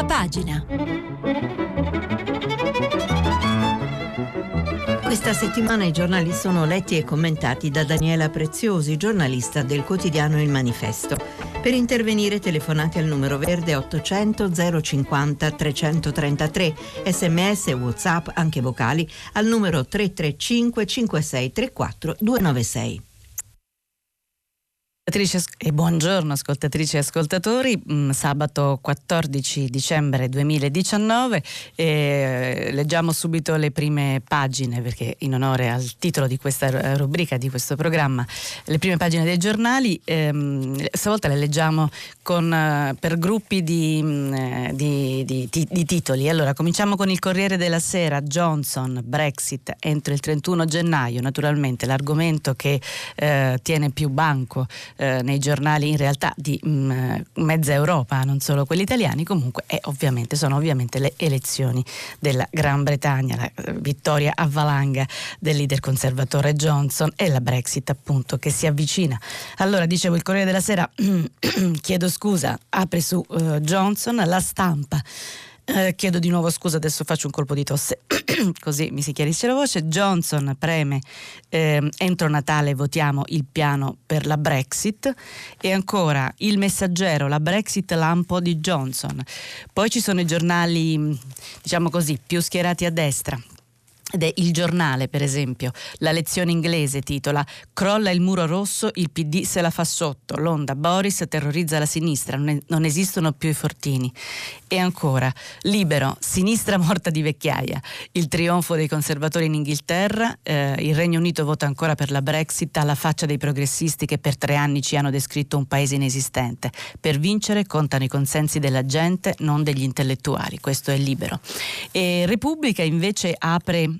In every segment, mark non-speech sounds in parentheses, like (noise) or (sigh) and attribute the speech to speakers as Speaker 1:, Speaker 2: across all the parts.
Speaker 1: Prima pagina. Questa settimana i giornali sono letti e commentati da Daniela Preziosi, giornalista del quotidiano Il Manifesto. Per intervenire telefonate al numero verde 800 050 333, sms whatsapp anche vocali al numero 335 5634 296
Speaker 2: e buongiorno ascoltatrici e ascoltatori, mm, sabato 14 dicembre 2019 eh, leggiamo subito le prime pagine perché in onore al titolo di questa rubrica, di questo programma, le prime pagine dei giornali, ehm, stavolta le leggiamo con, eh, per gruppi di, mm, eh, di, di, di, titoli. Allora cominciamo con il Corriere della Sera, Johnson, Brexit entro il 31 gennaio, naturalmente l'argomento che eh, tiene più banco eh, nei giornali in realtà di mh, mm, mezza Europa, non solo quelli italiani, comunque ovviamente, sono ovviamente le elezioni della Gran Bretagna, la eh, vittoria a valanga del leader conservatore Johnson e la Brexit appunto che si avvicina. Allora dicevo il Corriere della Sera, (clears throat) chiedo scusa, apre su uh, Johnson, la stampa eh, chiedo di nuovo scusa, adesso faccio un colpo di tosse, (clears throat) così mi si chiarisce la voce. Johnson preme eh, entro Natale votiamo il piano per la Brexit e ancora il messaggero, la Brexit lampo di Johnson. Poi ci sono i giornali, diciamo così, più schierati a destra ed è il giornale, per esempio, la lezione inglese titola Crolla il muro rosso, il PD se la fa sotto, l'onda Boris terrorizza la sinistra, non esistono più i fortini. E ancora, libero, sinistra morta di vecchiaia, il trionfo dei conservatori in Inghilterra, eh, il Regno Unito vota ancora per la Brexit alla faccia dei progressisti che per tre anni ci hanno descritto un paese inesistente. Per vincere contano i consensi della gente, non degli intellettuali, questo è libero. E Repubblica invece apre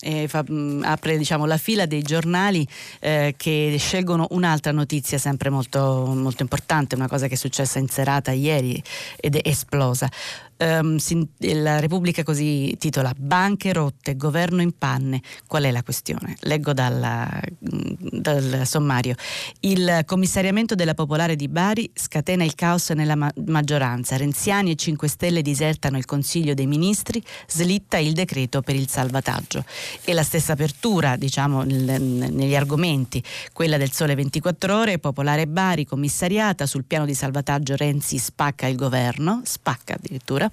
Speaker 2: eh, fa, mh, mm, apre diciamo, la fila dei giornali eh, che scelgono un'altra notizia sempre molto, molto importante, una cosa che è successa in serata ieri ed è esplosa um, la Repubblica così titola Banche rotte, governo in panne. Qual è la questione? Leggo dalla, dal sommario. Il commissariamento della Popolare di Bari scatena il caos nella ma- maggioranza. Renziani e 5 Stelle disertano il Consiglio dei Ministri, slitta il decreto per il salvataggio. E la stessa apertura, diciamo, negli argomenti, quella del Sole 24 Ore, Popolare Bari, commissariata, sul piano di salvataggio Renzi spacca il governo, spacca addirittura.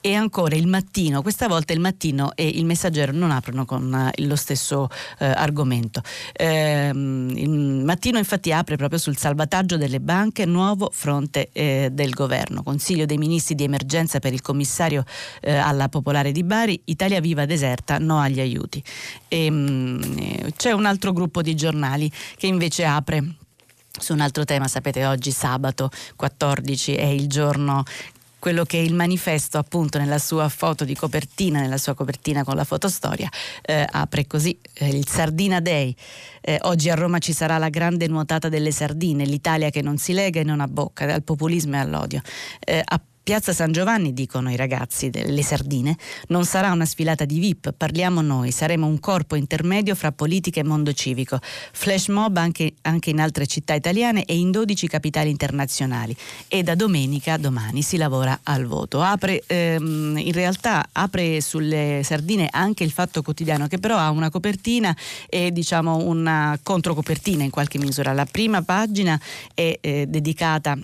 Speaker 2: E ancora il mattino, questa volta il mattino e il messaggero non aprono con uh, lo stesso uh, argomento. Ehm, il mattino infatti apre proprio sul salvataggio delle banche, nuovo fronte eh, del governo. Consiglio dei ministri di emergenza per il commissario eh, alla Popolare di Bari, Italia Viva deserta, no agli aiuti. E, ehm, mh, c'è un altro gruppo di giornali che invece apre su un altro tema, sapete oggi sabato 14 è il giorno quello che il manifesto appunto nella sua foto di copertina, nella sua copertina con la fotostoria, eh, apre così eh, il Sardina Day. Eh, oggi a Roma ci sarà la grande nuotata delle sardine, l'Italia che non si lega e non abbocca, dal populismo e all'odio. Eh, Piazza San Giovanni, dicono i ragazzi delle sardine, non sarà una sfilata di VIP, parliamo noi, saremo un corpo intermedio fra politica e mondo civico. Flash mob anche, anche in altre città italiane e in 12 capitali internazionali. E da domenica, domani, si lavora al voto. Apre, ehm, in realtà apre sulle sardine anche il Fatto Quotidiano, che però ha una copertina e diciamo una controcopertina in qualche misura. La prima pagina è eh, dedicata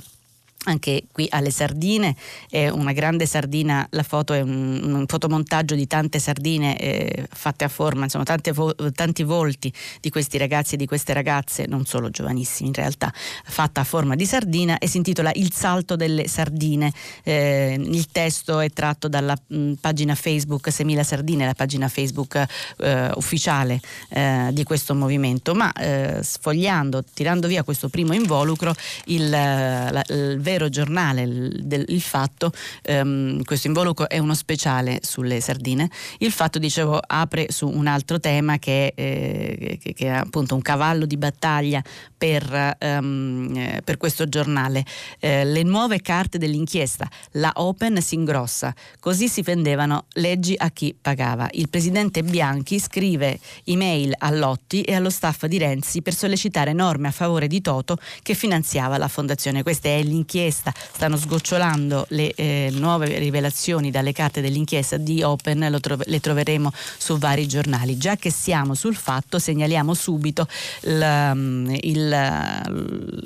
Speaker 2: anche qui alle sardine, è una grande sardina, la foto è un, un fotomontaggio di tante sardine eh, fatte a forma, insomma tante, tanti volti di questi ragazzi e di queste ragazze, non solo giovanissimi in realtà, fatta a forma di sardina e si intitola Il salto delle sardine. Eh, il testo è tratto dalla mh, pagina Facebook Semila Sardine, la pagina Facebook eh, ufficiale eh, di questo movimento, ma eh, sfogliando, tirando via questo primo involucro, il, la, il vero vero giornale, il, del, il fatto, ehm, questo involucro è uno speciale sulle sardine, il fatto dicevo apre su un altro tema che, eh, che, che è appunto un cavallo di battaglia per, um, per questo giornale. Eh, le nuove carte dell'inchiesta, la Open si ingrossa, così si vendevano leggi a chi pagava. Il presidente Bianchi scrive email a Lotti e allo staff di Renzi per sollecitare norme a favore di Toto che finanziava la fondazione. Questa è l'inchiesta inchiesta, stanno sgocciolando le eh, nuove rivelazioni dalle carte dell'inchiesta di Open, trove, le troveremo su vari giornali. Già che siamo sul fatto, segnaliamo subito il, mm, il,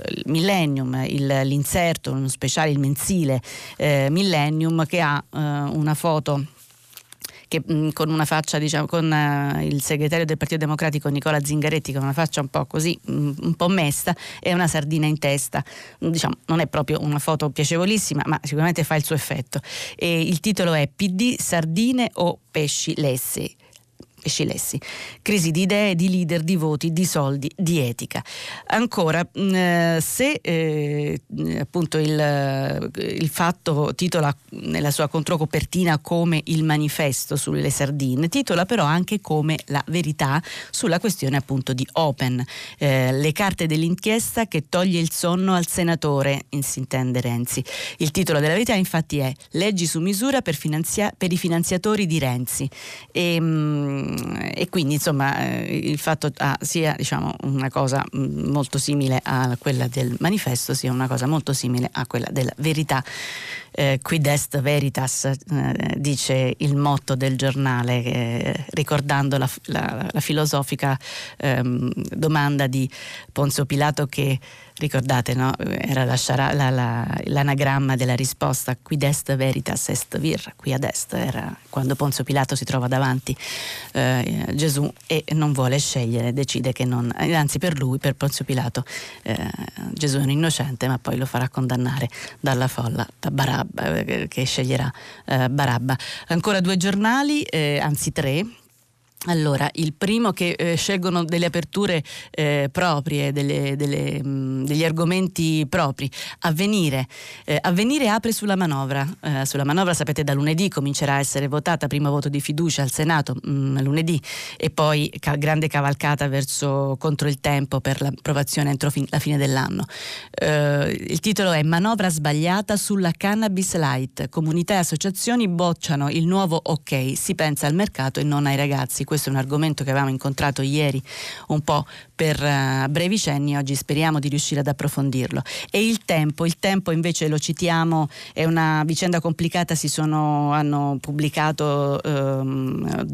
Speaker 2: il Millennium, il, l'inserto, uno speciale, il mensile eh, Millennium che ha eh, una foto che, mh, con una faccia, diciamo, con uh, il segretario del Partito Democratico Nicola Zingaretti con una faccia un po' così, mh, un po' mesta e una sardina in testa. Diciamo, non è proprio una foto piacevolissima, ma sicuramente fa il suo effetto. E il titolo è PD, sardine o pesci lessi Scilessi. Crisi di idee, di leader, di voti, di soldi, di etica. Ancora, mm, eh, se eh, appunto il, il, fatto titola nella sua controcopertina come il manifesto sulle sardine, titola però anche come la verità sulla questione appunto di Open, eh, le carte dell'inchiesta che toglie il sonno al senatore, in si intende Renzi. Il titolo della verità infatti è Leggi su misura per, finanzia- per i finanziatori di Renzi. E, mh, e quindi insomma eh, il fatto ah, sia diciamo, una cosa mm, molto simile a quella del manifesto sia una cosa molto simile a quella della verità. Eh, quid est veritas, eh, dice il motto del giornale, eh, ricordando la, la, la filosofica ehm, domanda di Ponzio Pilato che ricordate, no? era la, la, la, l'anagramma della risposta quid est veritas est vir, qui ad est, era quando Ponzio Pilato si trova davanti eh, Gesù e non vuole scegliere, decide che non, anzi per lui, per Ponzio Pilato, eh, Gesù è un innocente ma poi lo farà condannare dalla folla, da Barabba, eh, che sceglierà eh, Barabba. Ancora due giornali, eh, anzi tre, allora, il primo che eh, scelgono delle aperture eh, proprie, delle, delle, mh, mm, degli argomenti propri. Avvenire. Eh, avvenire apre sulla manovra. Eh, sulla manovra, sapete, da lunedì comincerà a essere votata, primo voto di fiducia al Senato, mh, mm, lunedì, e poi ca- grande cavalcata verso contro il tempo per l'approvazione entro fin- la fine dell'anno. Eh, il titolo è Manovra sbagliata sulla cannabis light. Comunità e associazioni bocciano il nuovo ok, si pensa al mercato e non ai ragazzi questo è un argomento che avevamo incontrato ieri un po' per uh, brevi cenni, oggi speriamo di riuscire ad approfondirlo. E il tempo, il tempo invece lo citiamo, è una vicenda complicata, si sono, hanno pubblicato um,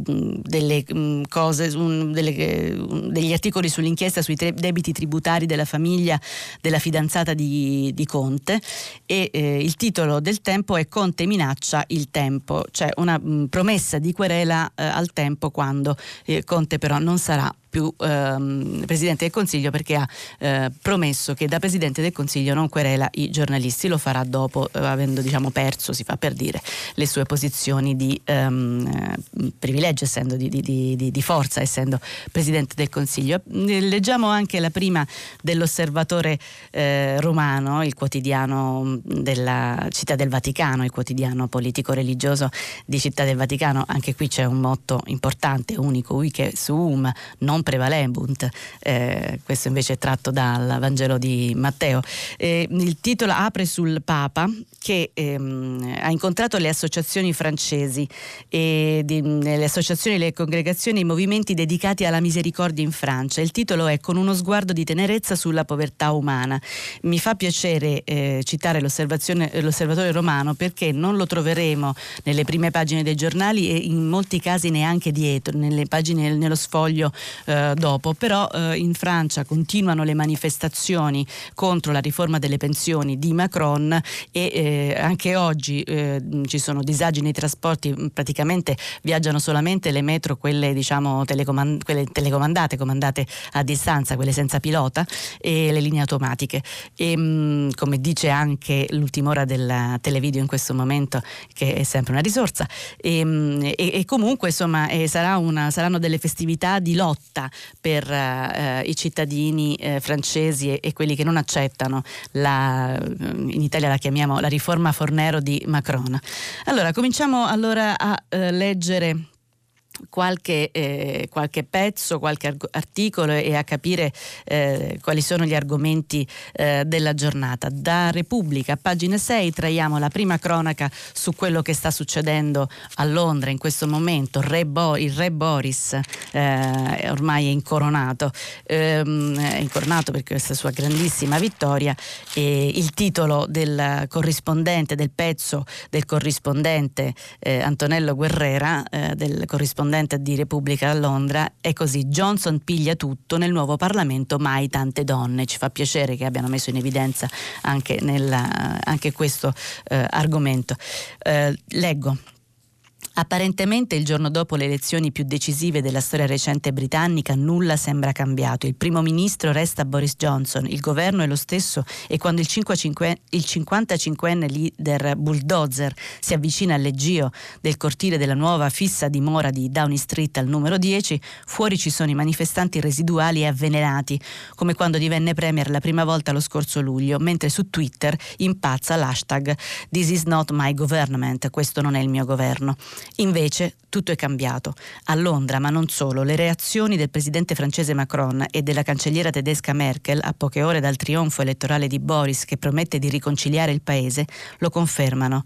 Speaker 2: delle um, cose, un, delle, um, degli articoli sull'inchiesta sui tre, debiti tributari della famiglia della fidanzata di, di Conte e eh, il titolo del tempo è Conte minaccia il tempo, cioè una mh, promessa di querela eh, al tempo quando Conte però non sarà più ehm, Presidente del Consiglio perché ha eh, promesso che da Presidente del Consiglio non querela i giornalisti, lo farà dopo eh, avendo diciamo, perso, si fa per dire, le sue posizioni di ehm, privilegio, essendo di, di, di, di, forza, essendo Presidente del Consiglio. Leggiamo anche la prima dell'Osservatore eh, Romano, il quotidiano della Città del Vaticano, il quotidiano politico-religioso di Città del Vaticano, anche qui c'è un motto importante, unico, uiche suum, non prevalebunt, eh, questo invece è tratto dal Vangelo di Matteo. Eh, il titolo apre sul Papa che ehm, ha incontrato le associazioni francesi, e di, le associazioni, le congregazioni i movimenti dedicati alla misericordia in Francia. Il titolo è Con uno sguardo di tenerezza sulla povertà umana. Mi fa piacere eh, citare l'osservatore romano perché non lo troveremo nelle prime pagine dei giornali e in molti casi neanche dietro, nelle pagine, nello sfoglio eh, eh, dopo, però eh, in Francia continuano le manifestazioni contro la riforma delle pensioni di Macron e eh, anche oggi eh, ci sono disagi nei trasporti, praticamente viaggiano solamente le metro, quelle, diciamo, telecomand- quelle telecomandate, comandate a distanza, quelle senza pilota e le linee automatiche. E, mh, come dice anche l'ultima ora del televideo in questo momento, che è sempre una risorsa, e, e, e comunque insomma sarà una, saranno delle festività di lotta per eh, i cittadini eh, francesi e, e, quelli che non accettano la, in Italia la chiamiamo la riforma Fornero di Macron. Allora, cominciamo allora a eh, leggere qualche, eh, qualche, pezzo, qualche articolo e a capire eh, quali sono gli argomenti eh, della giornata. Da Repubblica, pagina 6, traiamo la prima cronaca su quello che sta succedendo a Londra in questo momento. Re Bo- il re Boris eh, ormai è incoronato, ehm, è incoronato per questa sua grandissima vittoria e il titolo del corrispondente, del pezzo del corrispondente eh, Antonello Guerrera, eh, del corrispondente corrispondente di Repubblica a Londra, è così, Johnson piglia tutto, nel nuovo Parlamento mai tante donne. Ci fa piacere che abbiano messo in evidenza anche, nella, anche questo eh, argomento. Eh, leggo. Apparentemente il giorno dopo le elezioni più decisive della storia recente britannica nulla sembra cambiato. Il primo ministro resta Boris Johnson, il governo è lo stesso e quando il, 55, il 55enne leader bulldozer si avvicina al leggio del cortile della nuova fissa dimora di Downing Street al numero 10, fuori ci sono i manifestanti residuali e avvelenati, come quando divenne premier la prima volta lo scorso luglio, mentre su Twitter impazza l'hashtag This is not my government, questo non è il mio governo. Invece tutto è cambiato. A Londra, ma non solo, le reazioni del presidente francese Macron e della cancelliera tedesca Merkel, a poche ore dal trionfo elettorale di Boris che promette di riconciliare il paese, lo confermano.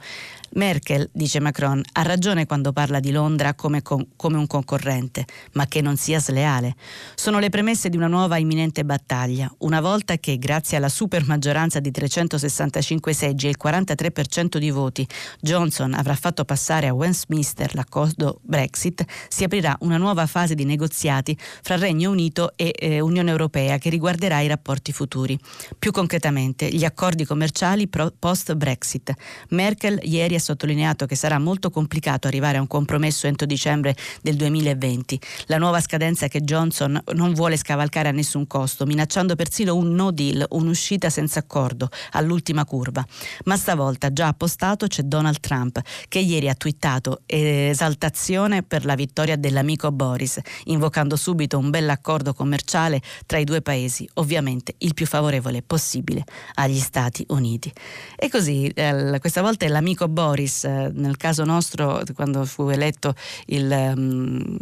Speaker 2: Merkel, dice Macron, ha ragione quando parla di Londra come, con, come, un concorrente, ma che non sia sleale. Sono le premesse di una nuova imminente battaglia, una volta che, grazie alla super maggioranza di 365 seggi e il 43% di voti, Johnson avrà fatto passare a Westminster l'accordo Brexit, si aprirà una nuova fase di negoziati fra Regno Unito e eh, Unione Europea che riguarderà i rapporti futuri. Più concretamente, gli accordi commerciali post-Brexit. Merkel ieri ha sottolineato che sarà molto complicato arrivare a un compromesso entro dicembre del 2020. La nuova scadenza che Johnson non vuole scavalcare a nessun costo, minacciando persino un no deal, un'uscita senza accordo, all'ultima curva. Ma stavolta già appostato c'è Donald Trump, che ieri ha twittato esaltazione per la vittoria dell'amico Boris, invocando subito un bell'accordo commerciale tra i due paesi, ovviamente il più favorevole possibile agli Stati Uniti. E così eh, questa volta è l'amico Boris Boris, eh, nel caso nostro, quando fu eletto il, um,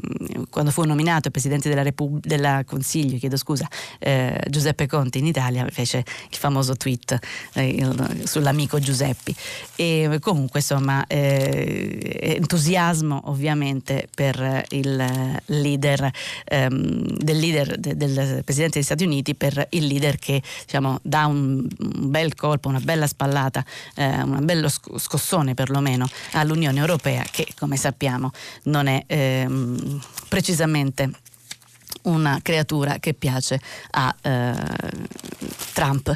Speaker 2: quando fu nominato Presidente della, Repub- della Consiglio, chiedo scusa, eh, Giuseppe Conte in Italia, fece il famoso tweet eh, il, sull'amico Giuseppe. E comunque, insomma, eh, entusiasmo ovviamente per il leader, ehm, del leader de, del Presidente degli Stati Uniti, per il leader che diciamo, dà un, un bel colpo, una bella spallata, eh, un bello scossone perlomeno all'Unione Europea che come sappiamo non è ehm, precisamente una creatura che piace a eh, Trump.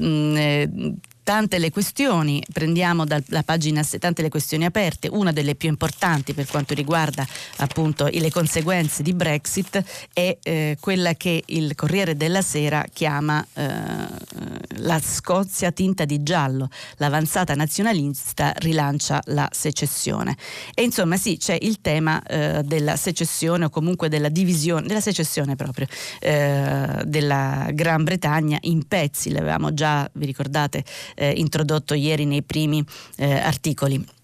Speaker 2: Mm, eh, tante le questioni, prendiamo dalla pagina tante le questioni aperte, una delle più importanti per quanto riguarda appunto le conseguenze di Brexit è eh, quella che il Corriere della Sera chiama eh, la Scozia tinta di giallo, l'avanzata nazionalista rilancia la secessione. E insomma sì, c'è il tema eh, della secessione o comunque della divisione, della secessione proprio eh, della Gran Bretagna in pezzi, l'avevamo già, vi ricordate, eh, introdotto ieri nei primi eh, articoli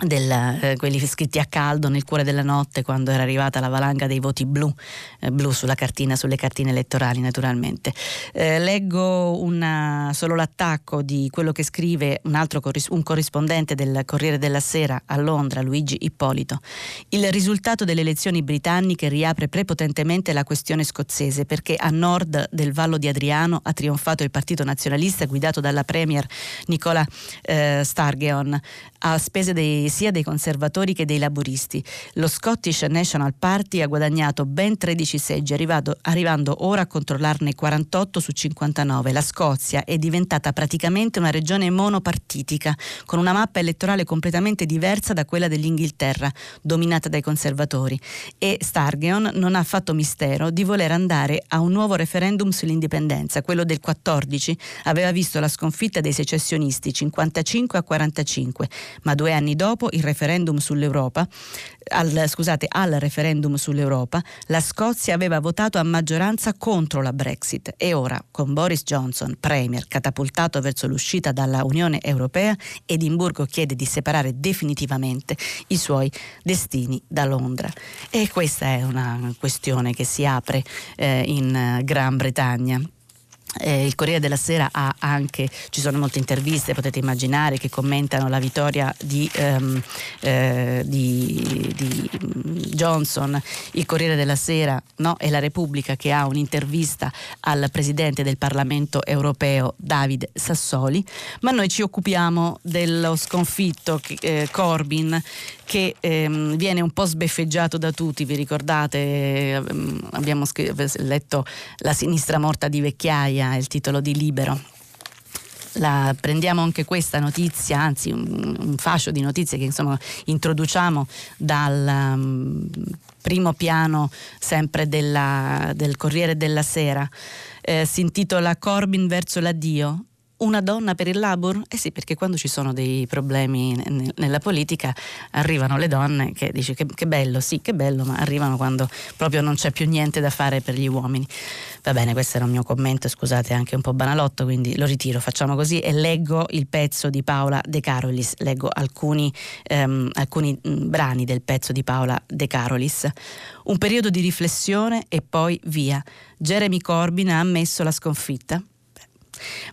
Speaker 2: del, eh, quelli scritti a caldo nel cuore della notte quando era arrivata la valanga dei voti blu, eh, blu sulla cartina, sulle cartine elettorali naturalmente. Eh, leggo una, solo l'attacco di quello che scrive un altro corris- un corrispondente del Corriere della Sera a Londra, Luigi Ippolito. Il risultato delle elezioni britanniche riapre prepotentemente la questione scozzese perché a nord del Vallo di Adriano ha trionfato il partito nazionalista guidato dalla premier Nicola eh, Stargeon a spese dei sia dei conservatori che dei laburisti. Lo Scottish National Party ha guadagnato ben 13 seggi, arrivato, arrivando ora a controllarne 48 su 59. La Scozia è diventata praticamente una regione monopartitica, con una mappa elettorale completamente diversa da quella dell'Inghilterra, dominata dai conservatori. E Stargeon non ha fatto mistero di voler andare a un nuovo referendum sull'indipendenza. Quello del 14 aveva visto la sconfitta dei secessionisti 55 a 45, ma due anni dopo dopo il referendum sull'Europa, al, scusate, al referendum sull'Europa, la Scozia aveva votato a maggioranza contro la Brexit e ora, con Boris Johnson, Premier, catapultato verso l'uscita dalla Unione Europea, Edimburgo chiede di separare definitivamente i suoi destini da Londra. E questa è una questione che si apre eh, in Gran Bretagna. Eh, il Corriere della Sera ha anche, ci sono molte interviste, potete immaginare, che commentano la vittoria di, um, eh, di, di Johnson. Il Corriere della Sera no, è la Repubblica che ha un'intervista al Presidente del Parlamento europeo David Sassoli, ma noi ci occupiamo dello sconfitto eh, Corbyn che ehm, viene un po' sbeffeggiato da tutti, vi ricordate, ehm, abbiamo letto La sinistra morta di vecchiaia, il titolo di Libero. La, prendiamo anche questa notizia, anzi un, un, fascio di notizie che insomma introduciamo dal um, primo piano sempre della, del Corriere della Sera. Eh, si intitola Corbyn verso l'addio una donna per il Labour? Eh sì, perché quando ci sono dei problemi nella politica arrivano le donne che dici che, che, bello, sì, che bello, ma arrivano quando proprio non c'è più niente da fare per gli uomini. Va bene, questo era un mio commento, scusate, anche un po' banalotto, quindi lo ritiro, facciamo così e leggo il pezzo di Paola De Carolis, leggo alcuni, ehm, alcuni brani del pezzo di Paola De Carolis. Un periodo di riflessione e poi via. Jeremy Corbyn ha ammesso la sconfitta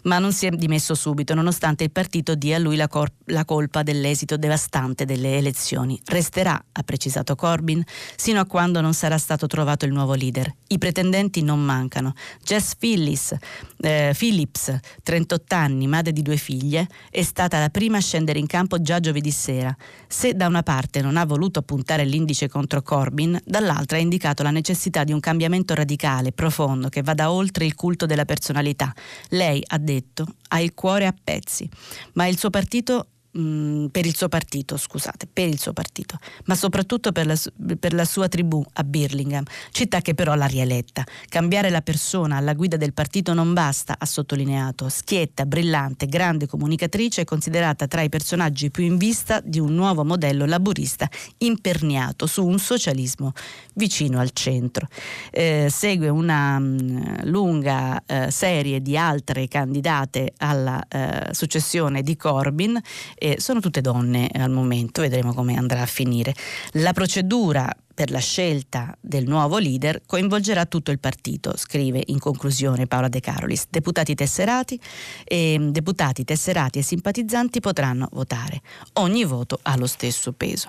Speaker 2: ma non si è dimesso subito, nonostante il partito dia a lui la, cor- la colpa dell'esito devastante delle elezioni. Resterà, ha precisato Corbyn, sino a quando non sarà stato trovato il nuovo leader. I pretendenti non mancano. Jess Phillips, eh, Phillips 38 anni, madre di due figlie, è stata la prima a scendere in campo già giovedì sera. Se da una parte non ha voluto puntare l'indice contro Corbyn, dall'altra ha indicato la necessità di un cambiamento radicale, profondo, che vada oltre il culto della personalità. Lei lei ha detto ha il cuore a pezzi, ma il suo partito Mm, per il suo partito, scusate, per il suo partito, ma soprattutto per la, per la, sua tribù a Birmingham, città che però l'ha rieletta. Cambiare la persona alla guida del partito non basta, ha sottolineato. Schietta, brillante, grande comunicatrice, considerata tra i personaggi più in vista di un nuovo modello laburista imperniato su un socialismo vicino al centro. Eh, segue una mh, mm, lunga eh, serie di altre candidate alla eh, successione di Corbyn eh, sono tutte donne al momento, vedremo come andrà a finire. La procedura per la scelta del nuovo leader coinvolgerà tutto il partito, scrive in conclusione Paola De Carolis. Deputati tesserati e, deputati tesserati e simpatizzanti potranno votare. Ogni voto ha lo stesso peso.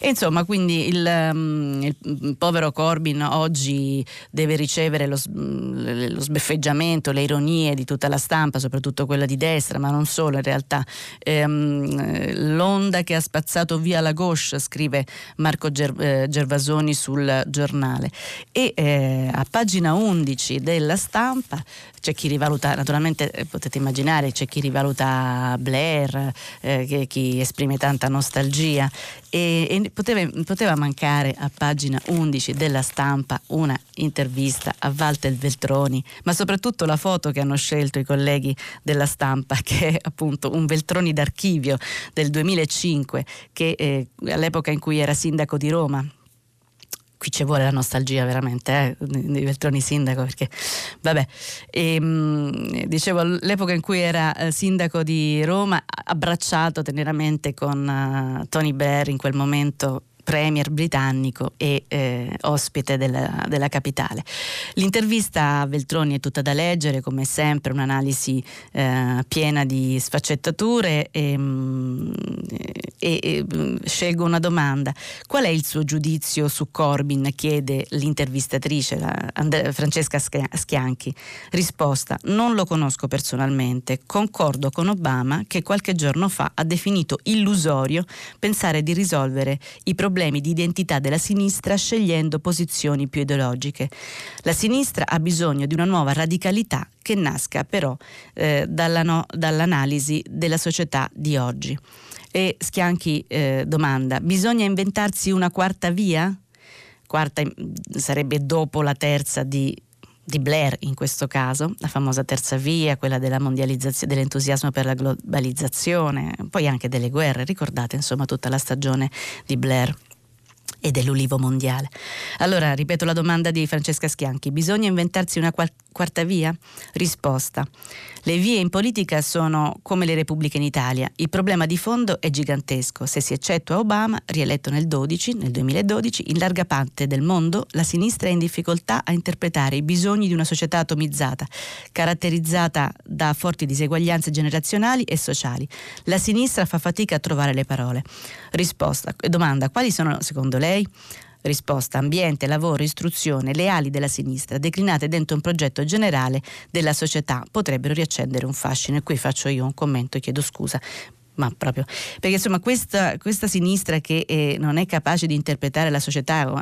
Speaker 2: E insomma, quindi il, um, il povero Corbyn oggi deve ricevere lo, lo, sbeffeggiamento, le ironie di tutta la stampa, soprattutto quella di destra, ma non solo in realtà. Ehm, l'onda che ha spazzato via la gauche, scrive Marco Ger- eh, Basoni sul giornale. E eh, a pagina 11 della stampa c'è chi rivaluta, naturalmente eh, potete immaginare, c'è chi rivaluta Blair, eh, chi esprime tanta nostalgia e, e poteva, poteva, mancare a pagina 11 della stampa una intervista a Walter Veltroni, ma soprattutto la foto che hanno scelto i colleghi della stampa, (laughs) che è appunto un Veltroni d'archivio del 2005, che eh, all'epoca in cui era sindaco di Roma qui ci vuole la nostalgia veramente eh, di Veltroni sindaco perché vabbè e, ehm, dicevo l'epoca in cui era eh, sindaco di Roma abbracciato teneramente con uh, Tony Blair in quel momento premier britannico e eh, ospite della, della, capitale. L'intervista a Veltroni è tutta da leggere, come sempre, un'analisi eh, piena di sfaccettature e, mm, e, e, mm, scelgo una domanda. Qual è il suo giudizio su Corbyn? chiede l'intervistatrice And- Francesca Schianchi. Risposta: Non lo conosco personalmente. Concordo con Obama che qualche giorno fa ha definito illusorio pensare di risolvere i problemi problemi di identità della sinistra scegliendo posizioni più ideologiche. La sinistra ha bisogno di una nuova radicalità che nasca però eh, dalla no, dall'analisi della società di oggi. E Schianchi eh, domanda, bisogna inventarsi una quarta via? Quarta sarebbe dopo la terza di di Blair in questo caso, la famosa terza via, quella dell'entusiasmo per la globalizzazione, poi anche delle guerre, ricordate insomma tutta la stagione di Blair e dell'ulivo mondiale. Allora, ripeto la domanda di Francesca Schianchi, bisogna inventarsi una quarta via? Risposta. Le vie in politica sono come le repubbliche in Italia. Il problema di fondo è gigantesco. Se si eccettua Obama, rieletto nel, 12, nel 2012, in larga parte del mondo la sinistra è in difficoltà a interpretare i bisogni di una società atomizzata, caratterizzata da forti diseguaglianze generazionali e sociali. La sinistra fa fatica a trovare le parole. Risposta. Domanda. Quali sono, secondo lei, Risposta ambiente, lavoro, istruzione, le ali della sinistra, declinate dentro un progetto generale della società, potrebbero riaccendere un fascino. E qui faccio io un commento, chiedo scusa, ma proprio perché insomma questa, questa sinistra che eh, non è capace di interpretare la società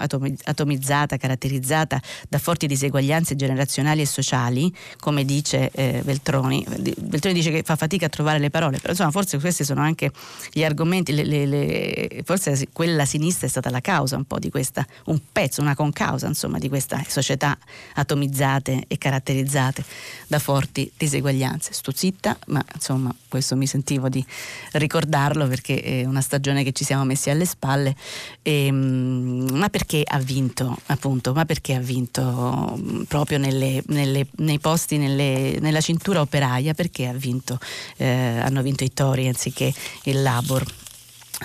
Speaker 2: atomizzata, caratterizzata da forti diseguaglianze generazionali e sociali, come dice eh, Veltroni, Veltroni dice che fa fatica a trovare le parole, però insomma forse questi sono anche gli argomenti, le, le, le, forse quella sinistra è stata la causa un po' di questa, un pezzo, una concausa insomma di questa società atomizzate e caratterizzate da forti diseguaglianze. Sto zitta, ma insomma questo mi sentivo di ricordarlo perché è una stagione che ci siamo messi alle spalle, e, ehm, ma perché ha vinto appunto, ma perché ha vinto proprio nelle, nelle, nei posti, nelle, nella cintura operaia, perché ha vinto, eh, hanno vinto i Tori anziché il Labor.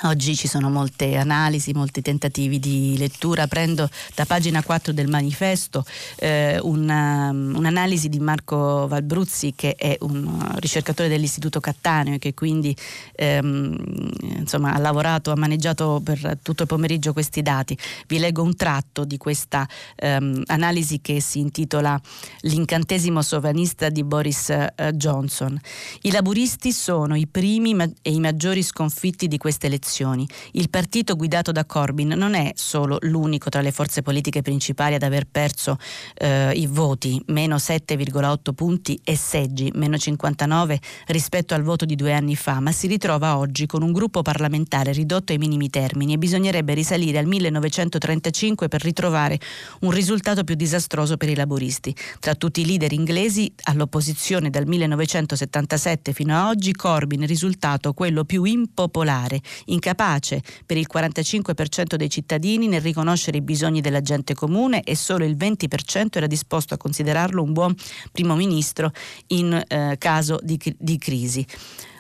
Speaker 2: Oggi ci sono molte analisi, molti tentativi di lettura. Prendo da pagina 4 del manifesto eh, una, un'analisi di Marco Valbruzzi, che è un ricercatore dell'Istituto Cattaneo e che quindi ehm, insomma, ha lavorato, ha maneggiato per tutto il pomeriggio questi dati. Vi leggo un tratto di questa ehm, analisi che si intitola L'incantesimo sovranista di Boris eh, Johnson. I laburisti sono i primi ma- e i maggiori sconfitti di queste elezioni elezioni. Il partito guidato da Corbyn non è solo l'unico tra le forze politiche principali ad aver perso eh, i voti, meno 7,8 punti e seggi, meno 59 rispetto al voto di due anni fa, ma si ritrova oggi con un gruppo parlamentare ridotto ai minimi termini e bisognerebbe risalire al 1935 per ritrovare un risultato più disastroso per i laboristi. Tra tutti i leader inglesi all'opposizione dal 1977 fino a oggi, Corbyn è risultato quello più impopolare, incapace per il 45% dei cittadini nel riconoscere i bisogni della gente comune e solo il 20% era disposto a considerarlo un buon primo ministro in eh, caso di, di crisi.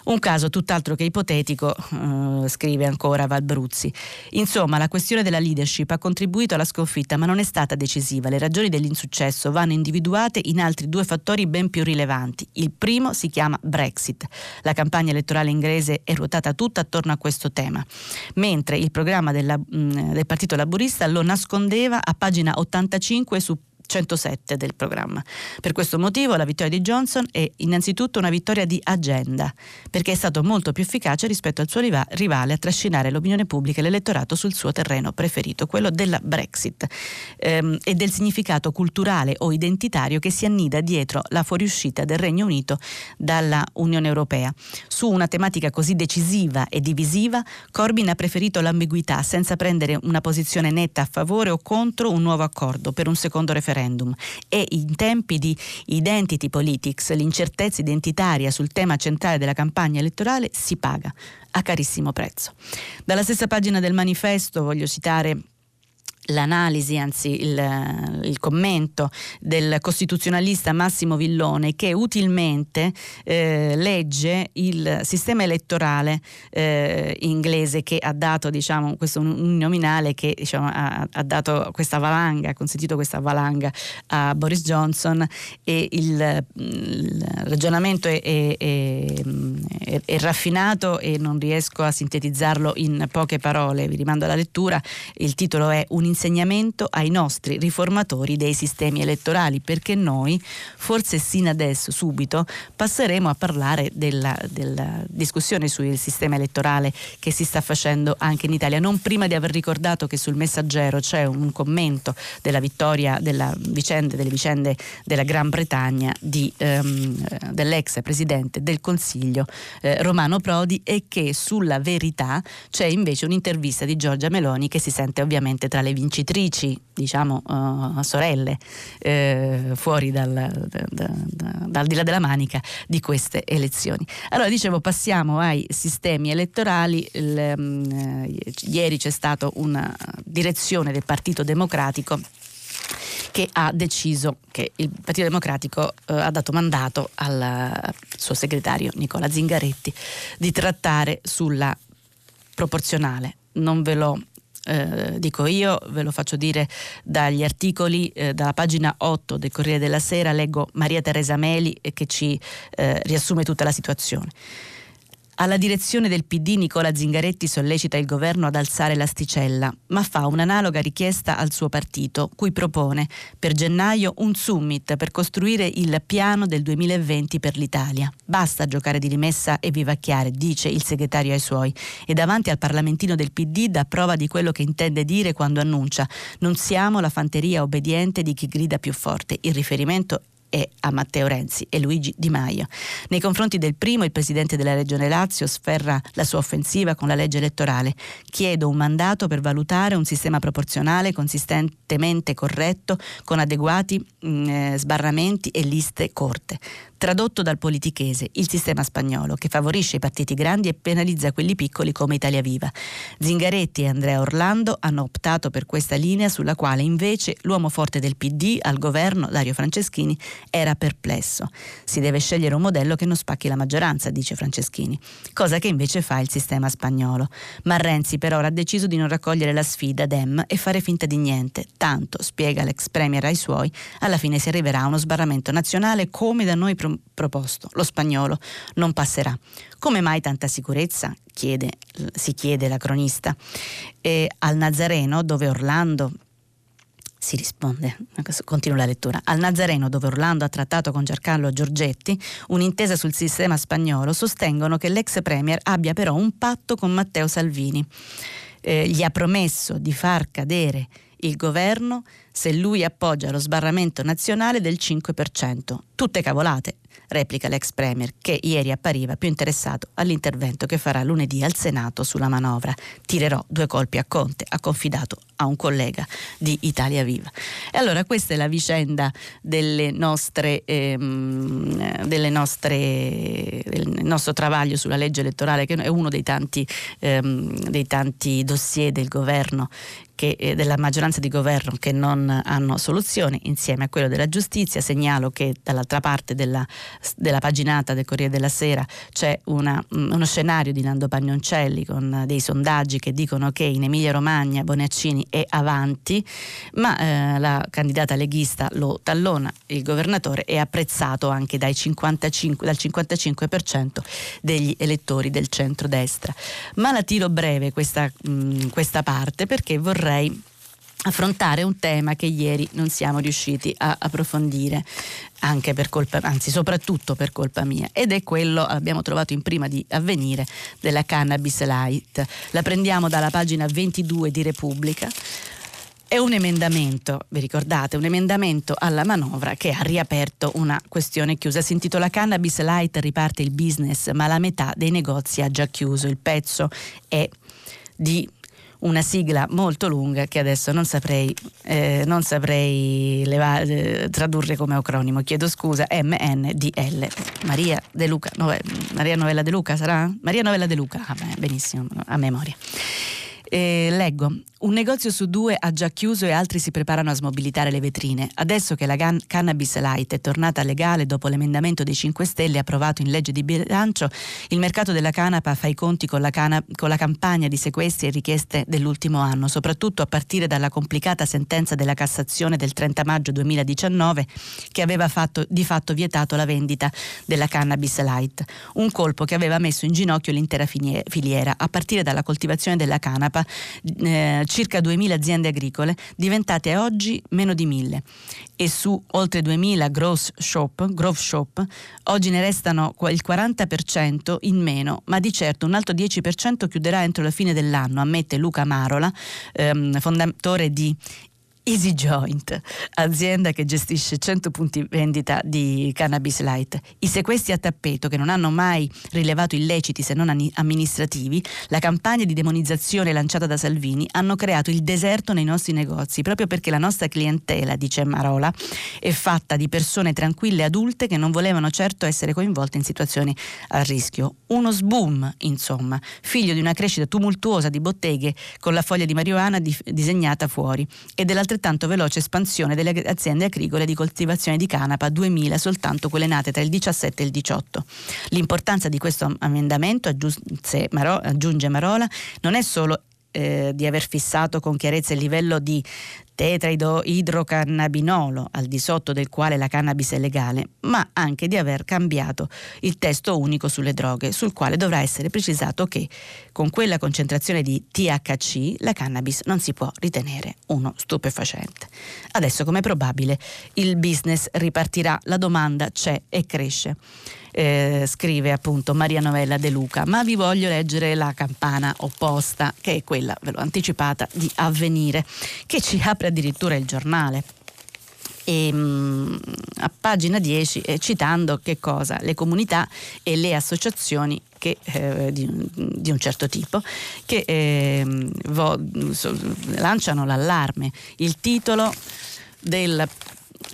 Speaker 2: Un caso tutt'altro che ipotetico, eh, scrive ancora Valbruzzi. Insomma, la questione della leadership ha contribuito alla sconfitta, ma non è stata decisiva. Le ragioni dell'insuccesso vanno individuate in altri due fattori ben più rilevanti. Il primo si chiama Brexit. La campagna elettorale inglese è ruotata tutta attorno a questo tema, mentre il programma della, mh, mm, del Partito Laburista lo nascondeva a pagina 85 su 107 del programma. Per questo motivo la vittoria di Johnson è innanzitutto una vittoria di agenda, perché è stato molto più efficace rispetto al suo rivale a trascinare l'opinione pubblica e l'elettorato sul suo terreno preferito, quello della Brexit, ehm, e del significato culturale o identitario che si annida dietro la fuoriuscita del Regno Unito dalla Unione Europea. Su una tematica così decisiva e divisiva, Corbyn ha preferito l'ambiguità senza prendere una posizione netta a favore o contro un nuovo accordo per un secondo referendum referendum e in tempi di identity politics, l'incertezza identitaria sul tema centrale della campagna elettorale si paga a carissimo prezzo. Dalla stessa pagina del manifesto voglio citare l'analisi, anzi il, il, commento del costituzionalista Massimo Villone che utilmente eh, legge il sistema elettorale eh, inglese che ha dato diciamo, questo uninominale che diciamo, ha, ha, dato questa valanga, ha consentito questa valanga a Boris Johnson e il, il ragionamento è, è, è, è, raffinato e non riesco a sintetizzarlo in poche parole, vi rimando alla lettura, il titolo è Un insegnamento ai nostri riformatori dei sistemi elettorali, perché noi, forse sin adesso, subito, passeremo a parlare della, della discussione sul sistema elettorale che si sta facendo anche in Italia, non prima di aver ricordato che sul messaggero c'è un commento della vittoria della vicende, delle vicende della Gran Bretagna di, ehm, dell'ex presidente del Consiglio eh, Romano Prodi e che sulla verità c'è invece un'intervista di Giorgia Meloni che si sente ovviamente tra le vincitrici vincitrici, diciamo uh, sorelle, eh, fuori dal, da, da, da, dal di là della manica di queste elezioni. Allora dicevo passiamo ai sistemi elettorali, Il, um, ieri c'è stata una direzione del Partito Democratico che ha deciso che il Partito Democratico eh, ha dato mandato al suo segretario Nicola Zingaretti di trattare sulla proporzionale. Non ve lo eh, dico io, ve lo faccio dire dagli articoli, eh, dalla pagina 8 del Corriere della Sera, leggo Maria Teresa Meli eh, che ci eh, riassume tutta la situazione. Alla direzione del PD Nicola Zingaretti sollecita il governo ad alzare l'asticella, ma fa un'analoga richiesta al suo partito, cui propone per gennaio un summit per costruire il piano del 2020 per l'Italia. Basta giocare di rimessa e vivacchiare, dice il segretario ai suoi, e davanti al parlamentino del PD dà prova di quello che intende dire quando annuncia non siamo la fanteria obbediente di chi grida più forte. Il riferimento e a Matteo Renzi e Luigi Di Maio. Nei confronti del primo, il presidente della Regione Lazio sferra la sua offensiva con la legge elettorale. Chiedo un mandato per valutare un sistema proporzionale consistentemente corretto con adeguati mh, mm, eh, sbarramenti e liste corte tradotto dal politichese, il sistema spagnolo, che favorisce i partiti grandi e penalizza quelli piccoli come Italia Viva. Zingaretti e Andrea Orlando hanno optato per questa linea sulla quale invece l'uomo forte del PD al governo, Dario Franceschini, era perplesso. Si deve scegliere un modello che non spacchi la maggioranza, dice Franceschini, cosa che invece fa il sistema spagnolo. Ma Renzi per ora ha deciso di non raccogliere la sfida Dem e fare finta di niente, tanto, spiega l'ex premier ai suoi, alla fine si arriverà a uno sbarramento nazionale come da noi proposto, lo spagnolo, non passerà. Come mai tanta sicurezza? Chiede, si chiede la cronista. E al Nazareno, dove Orlando si risponde, continuo la lettura. Al Nazareno, dove Orlando ha trattato con Giancarlo Giorgetti un'intesa sul sistema spagnolo, sostengono che l'ex premier abbia però un patto con Matteo Salvini. Eh, gli ha promesso di far cadere il governo se lui appoggia lo sbarramento nazionale del 5%. Tutte cavolate, replica l'ex Premier, che ieri appariva più interessato all'intervento che farà lunedì al Senato sulla manovra. Tirerò due colpi a Conte, ha confidato a un collega di Italia Viva. E allora questa è la vicenda delle nostre, ehm, delle nostre, del nostro travaglio sulla legge elettorale, che è uno dei tanti, ehm, dei tanti dossier del governo che, eh, della maggioranza di governo che non hanno soluzione, insieme a quello della giustizia. Segnalo che dall'altra parte della, della paginata del Corriere della Sera c'è una, mm, uno scenario di Nando Pagnoncelli con dei sondaggi che dicono che in Emilia Romagna Bonaccini è avanti, ma eh, la candidata leghista lo tallona il governatore è apprezzato anche 55, dal 55% degli elettori del centro-destra. Ma la tiro breve questa, mh, mm, questa parte perché vorrei vorrei affrontare un tema che ieri non siamo riusciti a approfondire anche per colpa, anzi soprattutto per colpa mia ed è quello, abbiamo trovato in prima di avvenire, della cannabis light. La prendiamo dalla pagina 22 di Repubblica. È un emendamento, vi ricordate, un emendamento alla manovra che ha riaperto una questione chiusa. Si intitola Cannabis Light riparte il business, ma la metà dei negozi ha già chiuso. Il pezzo è di una sigla molto lunga che adesso non saprei, eh, non saprei leva- eh, tradurre come acronimo, chiedo scusa, MNDL. Maria De Luca, Nove- Maria Novella De Luca sarà? Maria Novella De Luca, ah, beh, benissimo, a memoria. Eh, leggo, un negozio su due ha già chiuso e altri si preparano a smobilitare le vetrine. Adesso che la can- cannabis light è tornata legale dopo l'emendamento dei 5 Stelle approvato in legge di bilancio, il mercato della canapa fa i conti con la, cana- con la campagna di sequestri e richieste dell'ultimo anno, soprattutto a partire dalla complicata sentenza della Cassazione del 30 maggio 2019 che aveva fatto, di fatto vietato la vendita della cannabis light. Un colpo che aveva messo in ginocchio l'intera filiera, a partire dalla coltivazione della canapa eh, circa 2.000 aziende agricole, diventate oggi meno di 1.000 e su oltre 2.000 growth shop, growth shop oggi ne restano il 40% in meno, ma di certo un altro 10% chiuderà entro la fine dell'anno, ammette Luca Marola, ehm, fondatore di Easy Joint, azienda che gestisce 100 punti vendita di cannabis light. I sequestri a tappeto che non hanno mai rilevato illeciti se non amministrativi, la campagna di demonizzazione lanciata da Salvini hanno creato il deserto nei nostri negozi, proprio perché la nostra clientela, dice Marola, è fatta di persone tranquille adulte che non volevano certo essere coinvolte in situazioni a rischio. Uno sboom, insomma, figlio di una crescita tumultuosa di botteghe con la foglia di marijuana di- disegnata fuori e dell'altrettanto altrettanto veloce espansione delle aziende agricole di coltivazione di canapa, 2000 soltanto quelle nate tra il 17 e il 18. L'importanza di questo emendamento, aggiunge Marola, non è solo eh, di aver fissato con chiarezza il livello di tetraidrocannabinolo al di sotto del quale la cannabis è legale, ma anche di aver cambiato il testo unico sulle droghe, sul quale dovrà essere precisato che con quella concentrazione di THC la cannabis non si può ritenere uno stupefacente. Adesso, come probabile, il business ripartirà, la domanda c'è e cresce eh, scrive appunto Maria Novella De Luca, ma vi voglio leggere la campana opposta, che è quella, ve l'ho anticipata, di Avvenire, che ci apre addirittura il giornale. E, mh, mm, a pagina 10 eh, citando che cosa? Le comunità e le associazioni che, eh, di, di, un certo tipo che eh, vo, so, lanciano l'allarme. Il titolo del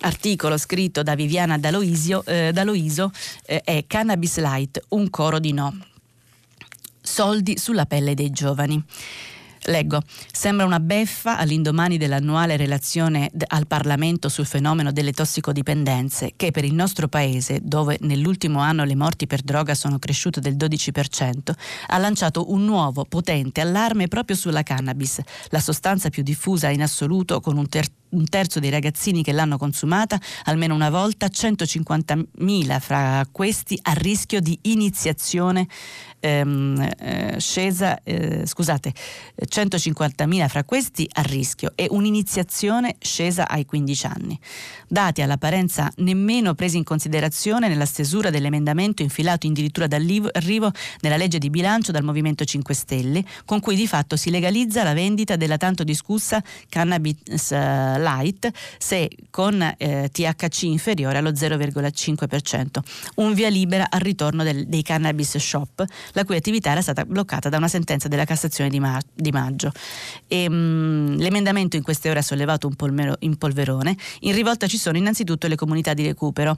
Speaker 2: articolo scritto da Viviana D'Aloisio, eh, D'Aloiso eh, è Cannabis Light, un coro di no. Soldi sulla pelle dei giovani. Leggo, sembra una beffa all'indomani dell'annuale relazione al Parlamento sul fenomeno delle tossicodipendenze che per il nostro paese, dove nell'ultimo anno le morti per droga sono cresciute del 12%, ha lanciato un nuovo potente allarme proprio sulla cannabis, la sostanza più diffusa in assoluto con un terzo un terzo dei ragazzini che l'hanno consumata almeno una volta, 150.000 fra questi a rischio di iniziazione ehm, eh, scesa, eh, scusate, 150.000 fra questi a rischio e un'iniziazione scesa ai 15 anni. Dati all'apparenza nemmeno presi in considerazione nella stesura dell'emendamento infilato addirittura dall'arrivo nella legge di bilancio dal Movimento 5 Stelle, con cui di fatto si legalizza la vendita della tanto discussa cannabis eh, light se con eh, THC inferiore allo 0,5%. Un via libera al ritorno del, dei cannabis shop, la cui attività era stata bloccata da una sentenza della Cassazione di, ma- di maggio. E, mh, mm, l'emendamento in queste ore ha sollevato un, polmero, un polverone. In rivolta ci sono innanzitutto le comunità di recupero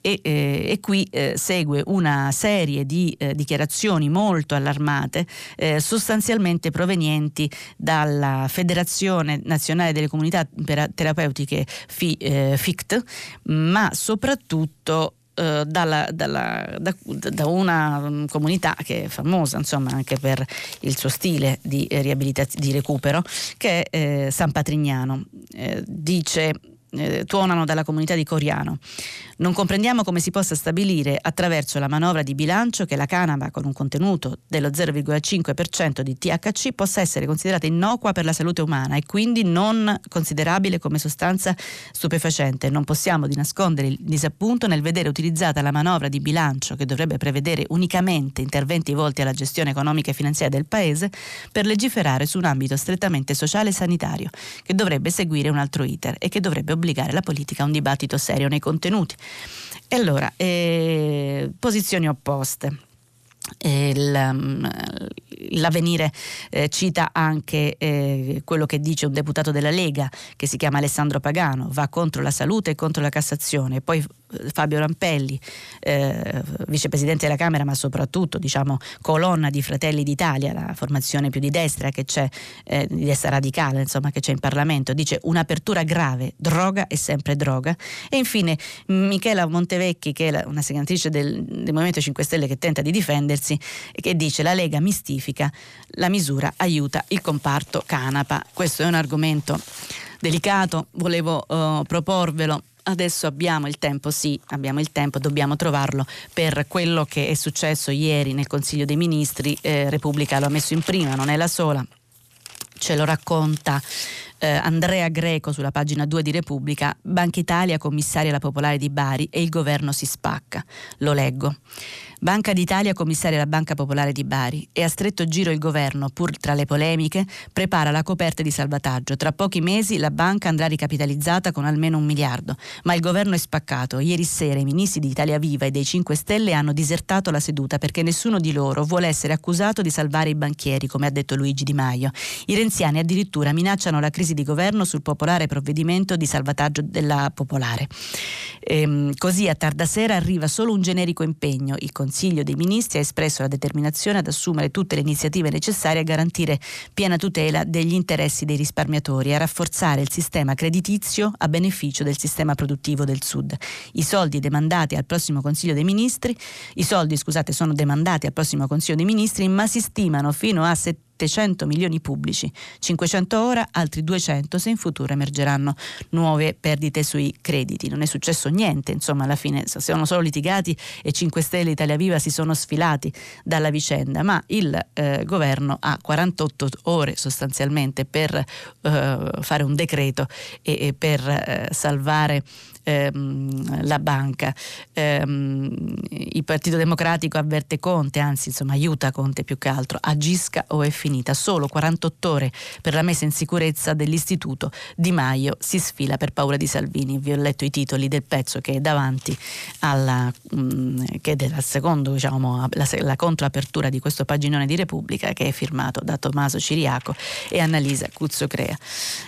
Speaker 2: e, eh, e qui eh, segue una serie di eh, dichiarazioni molto allarmate, eh, sostanzialmente provenienti dalla Federazione Nazionale delle Comunità Terapeutiche FICT, ma soprattutto eh, dalla, dalla, da, da, una mm, comunità che è famosa insomma anche per il suo stile di, di recupero che è eh, San Patrignano. Eh, dice eh, tuonano dalla comunità di Coriano. Non comprendiamo come si possa stabilire attraverso la manovra di bilancio che la canapa con un contenuto dello 0,5% di THC possa essere considerata innocua per la salute umana e quindi non considerabile come sostanza stupefacente. Non possiamo di nascondere il disappunto nel vedere utilizzata la manovra di bilancio che dovrebbe prevedere unicamente interventi volti alla gestione economica e finanziaria del Paese per legiferare su un ambito strettamente sociale e sanitario che dovrebbe seguire un altro iter e che dovrebbe obbligare la politica a un dibattito serio nei contenuti. E allora, eh, posizioni opposte. Il, mm, l'avvenire eh, cita anche eh, quello che dice un deputato della Lega che si chiama Alessandro Pagano, va contro la salute e contro la Cassazione, poi Fabio Rampelli, eh, vicepresidente della Camera, ma soprattutto diciamo, colonna di Fratelli d'Italia, la formazione più di destra che c'è, eh, di destra radicale, insomma, che c'è in Parlamento, dice un'apertura grave, droga è sempre droga. E infine Michela Montevecchi, che è una senatrice del, del Movimento 5 Stelle che tenta di difendersi, che dice la Lega mistifica, la misura aiuta il comparto canapa. Questo è un argomento delicato, volevo uh, proporvelo adesso abbiamo il tempo, sì, abbiamo il tempo, dobbiamo trovarlo per quello che è successo ieri nel Consiglio dei Ministri. Eh, Repubblica lo ha messo in prima, non è la sola. Ce lo racconta eh, Andrea Greco sulla pagina 2 di Repubblica, Banca Italia commissaria la Popolare di Bari e il governo si spacca. Lo leggo. Banca d'Italia commissaria la Banca Popolare di Bari e a stretto giro il governo, pur tra le polemiche, prepara la coperta di salvataggio. Tra pochi mesi la banca andrà ricapitalizzata con almeno un miliardo, ma il governo è spaccato. Ieri sera i ministri di Italia Viva e dei 5 Stelle hanno disertato la seduta perché nessuno di loro vuole essere accusato di salvare i banchieri, come ha detto Luigi Di Maio. I renziani addirittura minacciano la crisi di governo sul popolare provvedimento di salvataggio della popolare. Ehm, così a tarda sera arriva solo un generico impegno. Il Consiglio dei Ministri ha espresso la determinazione ad assumere tutte le iniziative necessarie a garantire piena tutela degli interessi dei risparmiatori e a rafforzare il sistema creditizio a beneficio del sistema produttivo del Sud. I soldi demandati al prossimo Consiglio dei Ministri, i soldi scusate, sono demandati al prossimo Consiglio dei Ministri, ma si stimano fino a 70 700 milioni pubblici, 500 ora, altri 200 se in futuro emergeranno nuove perdite sui crediti. Non è successo niente, insomma alla fine sono solo litigati e 5 Stelle e Italia Viva si sono sfilati dalla vicenda, ma il eh, governo ha 48 ore sostanzialmente per eh, fare un decreto e, e per eh, salvare ehm, la banca. Ehm, il Partito Democratico avverte Conte, anzi insomma aiuta Conte più che altro, agisca o è finita. Solo 48 ore per la messa in sicurezza dell'istituto. Di Maio si sfila per paura di Salvini. Vi ho letto i titoli del pezzo che è davanti alla, mh, mm, che è secondo, diciamo, la, la controapertura di questo paginone di Repubblica che è firmato da Tommaso Ciriaco e Annalisa Cuzzocrea.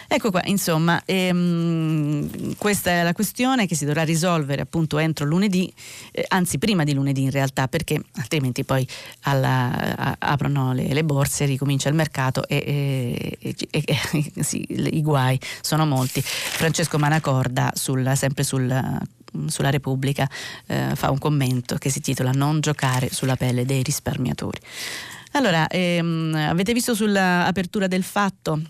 Speaker 2: Ecco qua, insomma, ehm, questa è la questione che si dovrà risolvere appunto entro lunedì, eh, anzi prima di lunedì in realtà, perché altrimenti poi alla, a, aprono le, le, borse, ricomincia il mercato e, e, e, e (laughs) sì, i guai sono molti. Francesco Manacorda, sul, sempre sul sulla Repubblica eh, fa un commento che si titola Non giocare sulla pelle dei risparmiatori. Allora, ehm, avete visto sull'apertura del fatto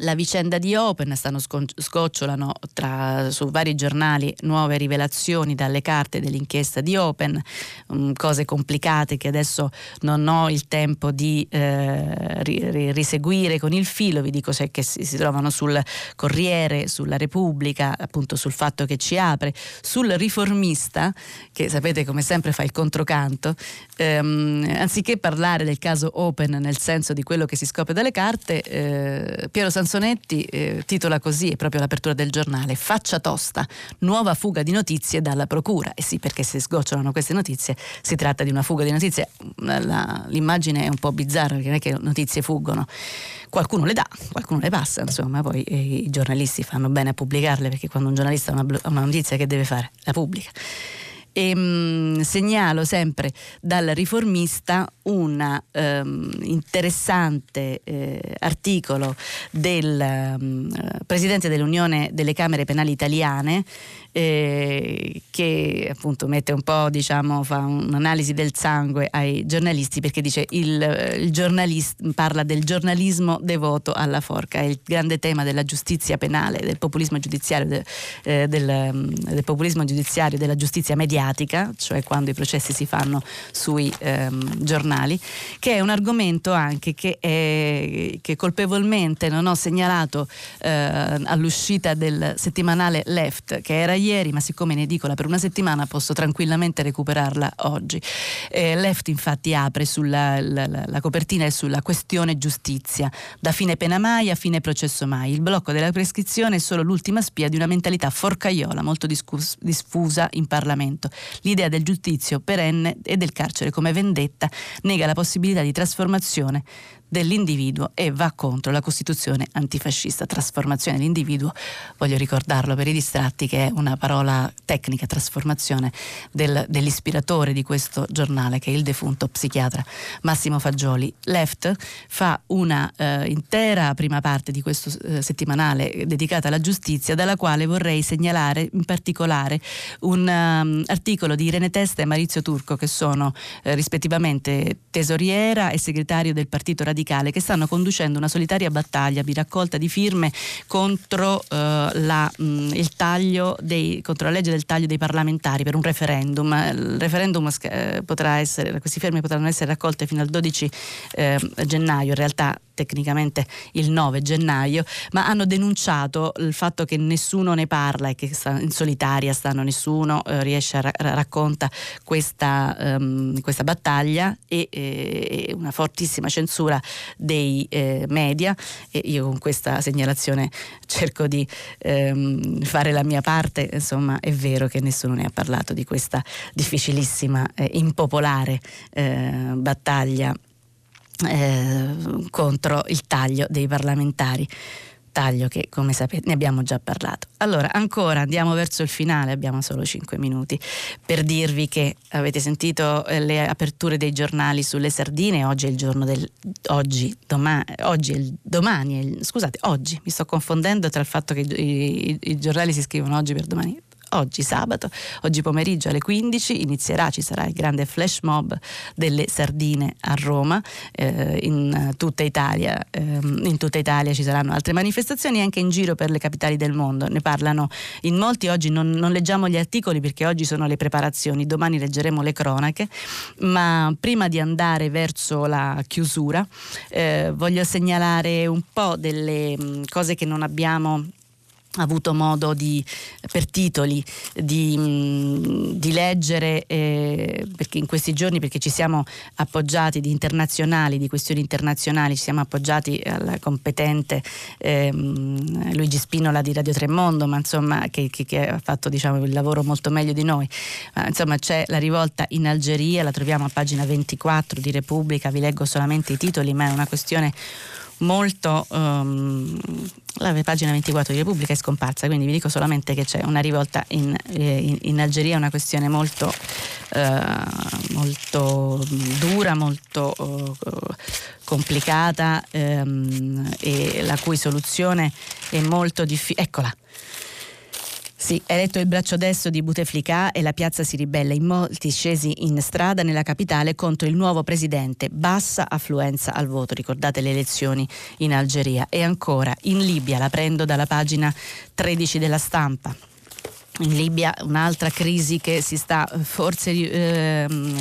Speaker 2: la vicenda di Open, stanno scocciolano tra, su vari giornali nuove rivelazioni dalle carte dell'inchiesta di Open, um, cose complicate che adesso non ho il tempo di eh, ri, riseguire con il filo, vi dico se che si, si, trovano sul Corriere, sulla Repubblica, appunto sul fatto che ci apre, sul riformista, che sapete come sempre fa il controcanto, ehm, anziché parlare del caso Open nel senso di quello che si scopre dalle carte, eh, Piero Sansonetti eh, titola così, è proprio l'apertura del giornale, Faccia tosta, nuova fuga di notizie dalla procura. E sì, perché se sgocciolano queste notizie si tratta di una fuga di notizie. La, l'immagine è un po' bizzarra perché non è che notizie fuggono. Qualcuno le dà, qualcuno le passa, insomma, poi eh, i giornalisti fanno bene a pubblicarle perché quando un giornalista ha una, una notizia che deve fare? La pubblica. E, mh, mm, segnalo sempre dal riformista un um, interessante eh, articolo del um, presidente dell'Unione delle Camere Penali Italiane eh, che appunto mette un po', diciamo, fa un'analisi del sangue ai giornalisti perché dice il, il giornalista parla del giornalismo devoto alla forca, è il grande tema della giustizia penale, del populismo giudiziario, de, eh, del, mm, del, populismo giudiziario, della giustizia mediatica, cioè quando i processi si fanno sui ehm, giornali, che è un argomento anche che, è, che colpevolmente non ho segnalato eh, all'uscita del settimanale Left, che era ieri, ma siccome in edicola per una settimana posso tranquillamente recuperarla oggi. Eh, Left infatti apre sulla la, la, la copertina e sulla questione giustizia, da fine pena mai a fine processo mai. Il blocco della prescrizione è solo l'ultima spia di una mentalità forcaiola molto discus- diffusa in Parlamento. L'idea del giudizio perenne e del carcere come vendetta nega la possibilità di trasformazione dell'individuo e va contro la Costituzione antifascista. Trasformazione dell'individuo, voglio ricordarlo per i distratti, che è una parola tecnica, trasformazione del, dell'ispiratore di questo giornale, che è il defunto psichiatra Massimo Fagioli. Left fa una eh, intera prima parte di questo eh, settimanale dedicata alla giustizia, dalla quale vorrei segnalare in particolare un um, articolo di Irene Testa e Maurizio Turco, che sono eh, rispettivamente tesoriera e segretario del Partito Radicale radicale che stanno conducendo una solitaria battaglia di raccolta di firme contro, eh, la, mh, mm, dei, contro la legge del taglio dei parlamentari per un referendum. Il referendum eh, potrà essere, queste firme potranno essere raccolte fino al 12 eh, gennaio, in realtà tecnicamente il 9 gennaio, ma hanno denunciato il fatto che nessuno ne parla e che in solitaria stanno, nessuno eh, riesce a ra- racconta questa, um, questa battaglia e, e, una fortissima censura dei eh, media. E io con questa segnalazione cerco di ehm, fare la mia parte, insomma è vero che nessuno ne ha parlato di questa difficilissima, eh, impopolare eh, battaglia eh, contro il taglio dei parlamentari taglio che come sapete ne abbiamo già parlato. Allora, ancora andiamo verso il finale, abbiamo solo 5 minuti per dirvi che avete sentito eh, le aperture dei giornali sulle sardine, oggi è il giorno del oggi, domani, oggi è il, domani, è il, scusate, oggi mi sto confondendo tra il fatto che i, i, i giornali si scrivono oggi per domani oggi sabato, oggi pomeriggio alle 15 inizierà, ci sarà il grande flash mob delle sardine a Roma, eh, in, tutta Italia, eh, in tutta Italia ci saranno altre manifestazioni anche in giro per le capitali del mondo, ne parlano in molti, oggi non, non leggiamo gli articoli perché oggi sono le preparazioni, domani leggeremo le cronache, ma prima di andare verso la chiusura eh, voglio segnalare un po' delle mh, cose che non abbiamo avuto modo di, per titoli di, mm, di leggere eh, perché in questi giorni perché ci siamo appoggiati di internazionali di questioni internazionali ci siamo appoggiati al competente eh, Luigi Spinola di Radio Tremondo ma insomma che, che, che ha fatto diciamo, il lavoro molto meglio di noi. Ma, insomma c'è la rivolta in Algeria la troviamo a pagina 24 di Repubblica vi leggo solamente i titoli ma è una questione molto um, la pagina 24 di Repubblica è scomparsa quindi vi dico solamente che c'è una rivolta in, eh, in, in Algeria una questione molto, uh, molto dura molto uh, complicata um, e la cui soluzione è molto difficile eccola sì, è eletto il braccio destro di Bouteflika e la piazza si ribella in molti scesi in strada nella capitale contro il nuovo presidente. Bassa affluenza al voto, ricordate le elezioni in Algeria. E ancora, in Libia, la prendo dalla pagina 13 della stampa. In Libia un'altra crisi che si sta forse... Ehm,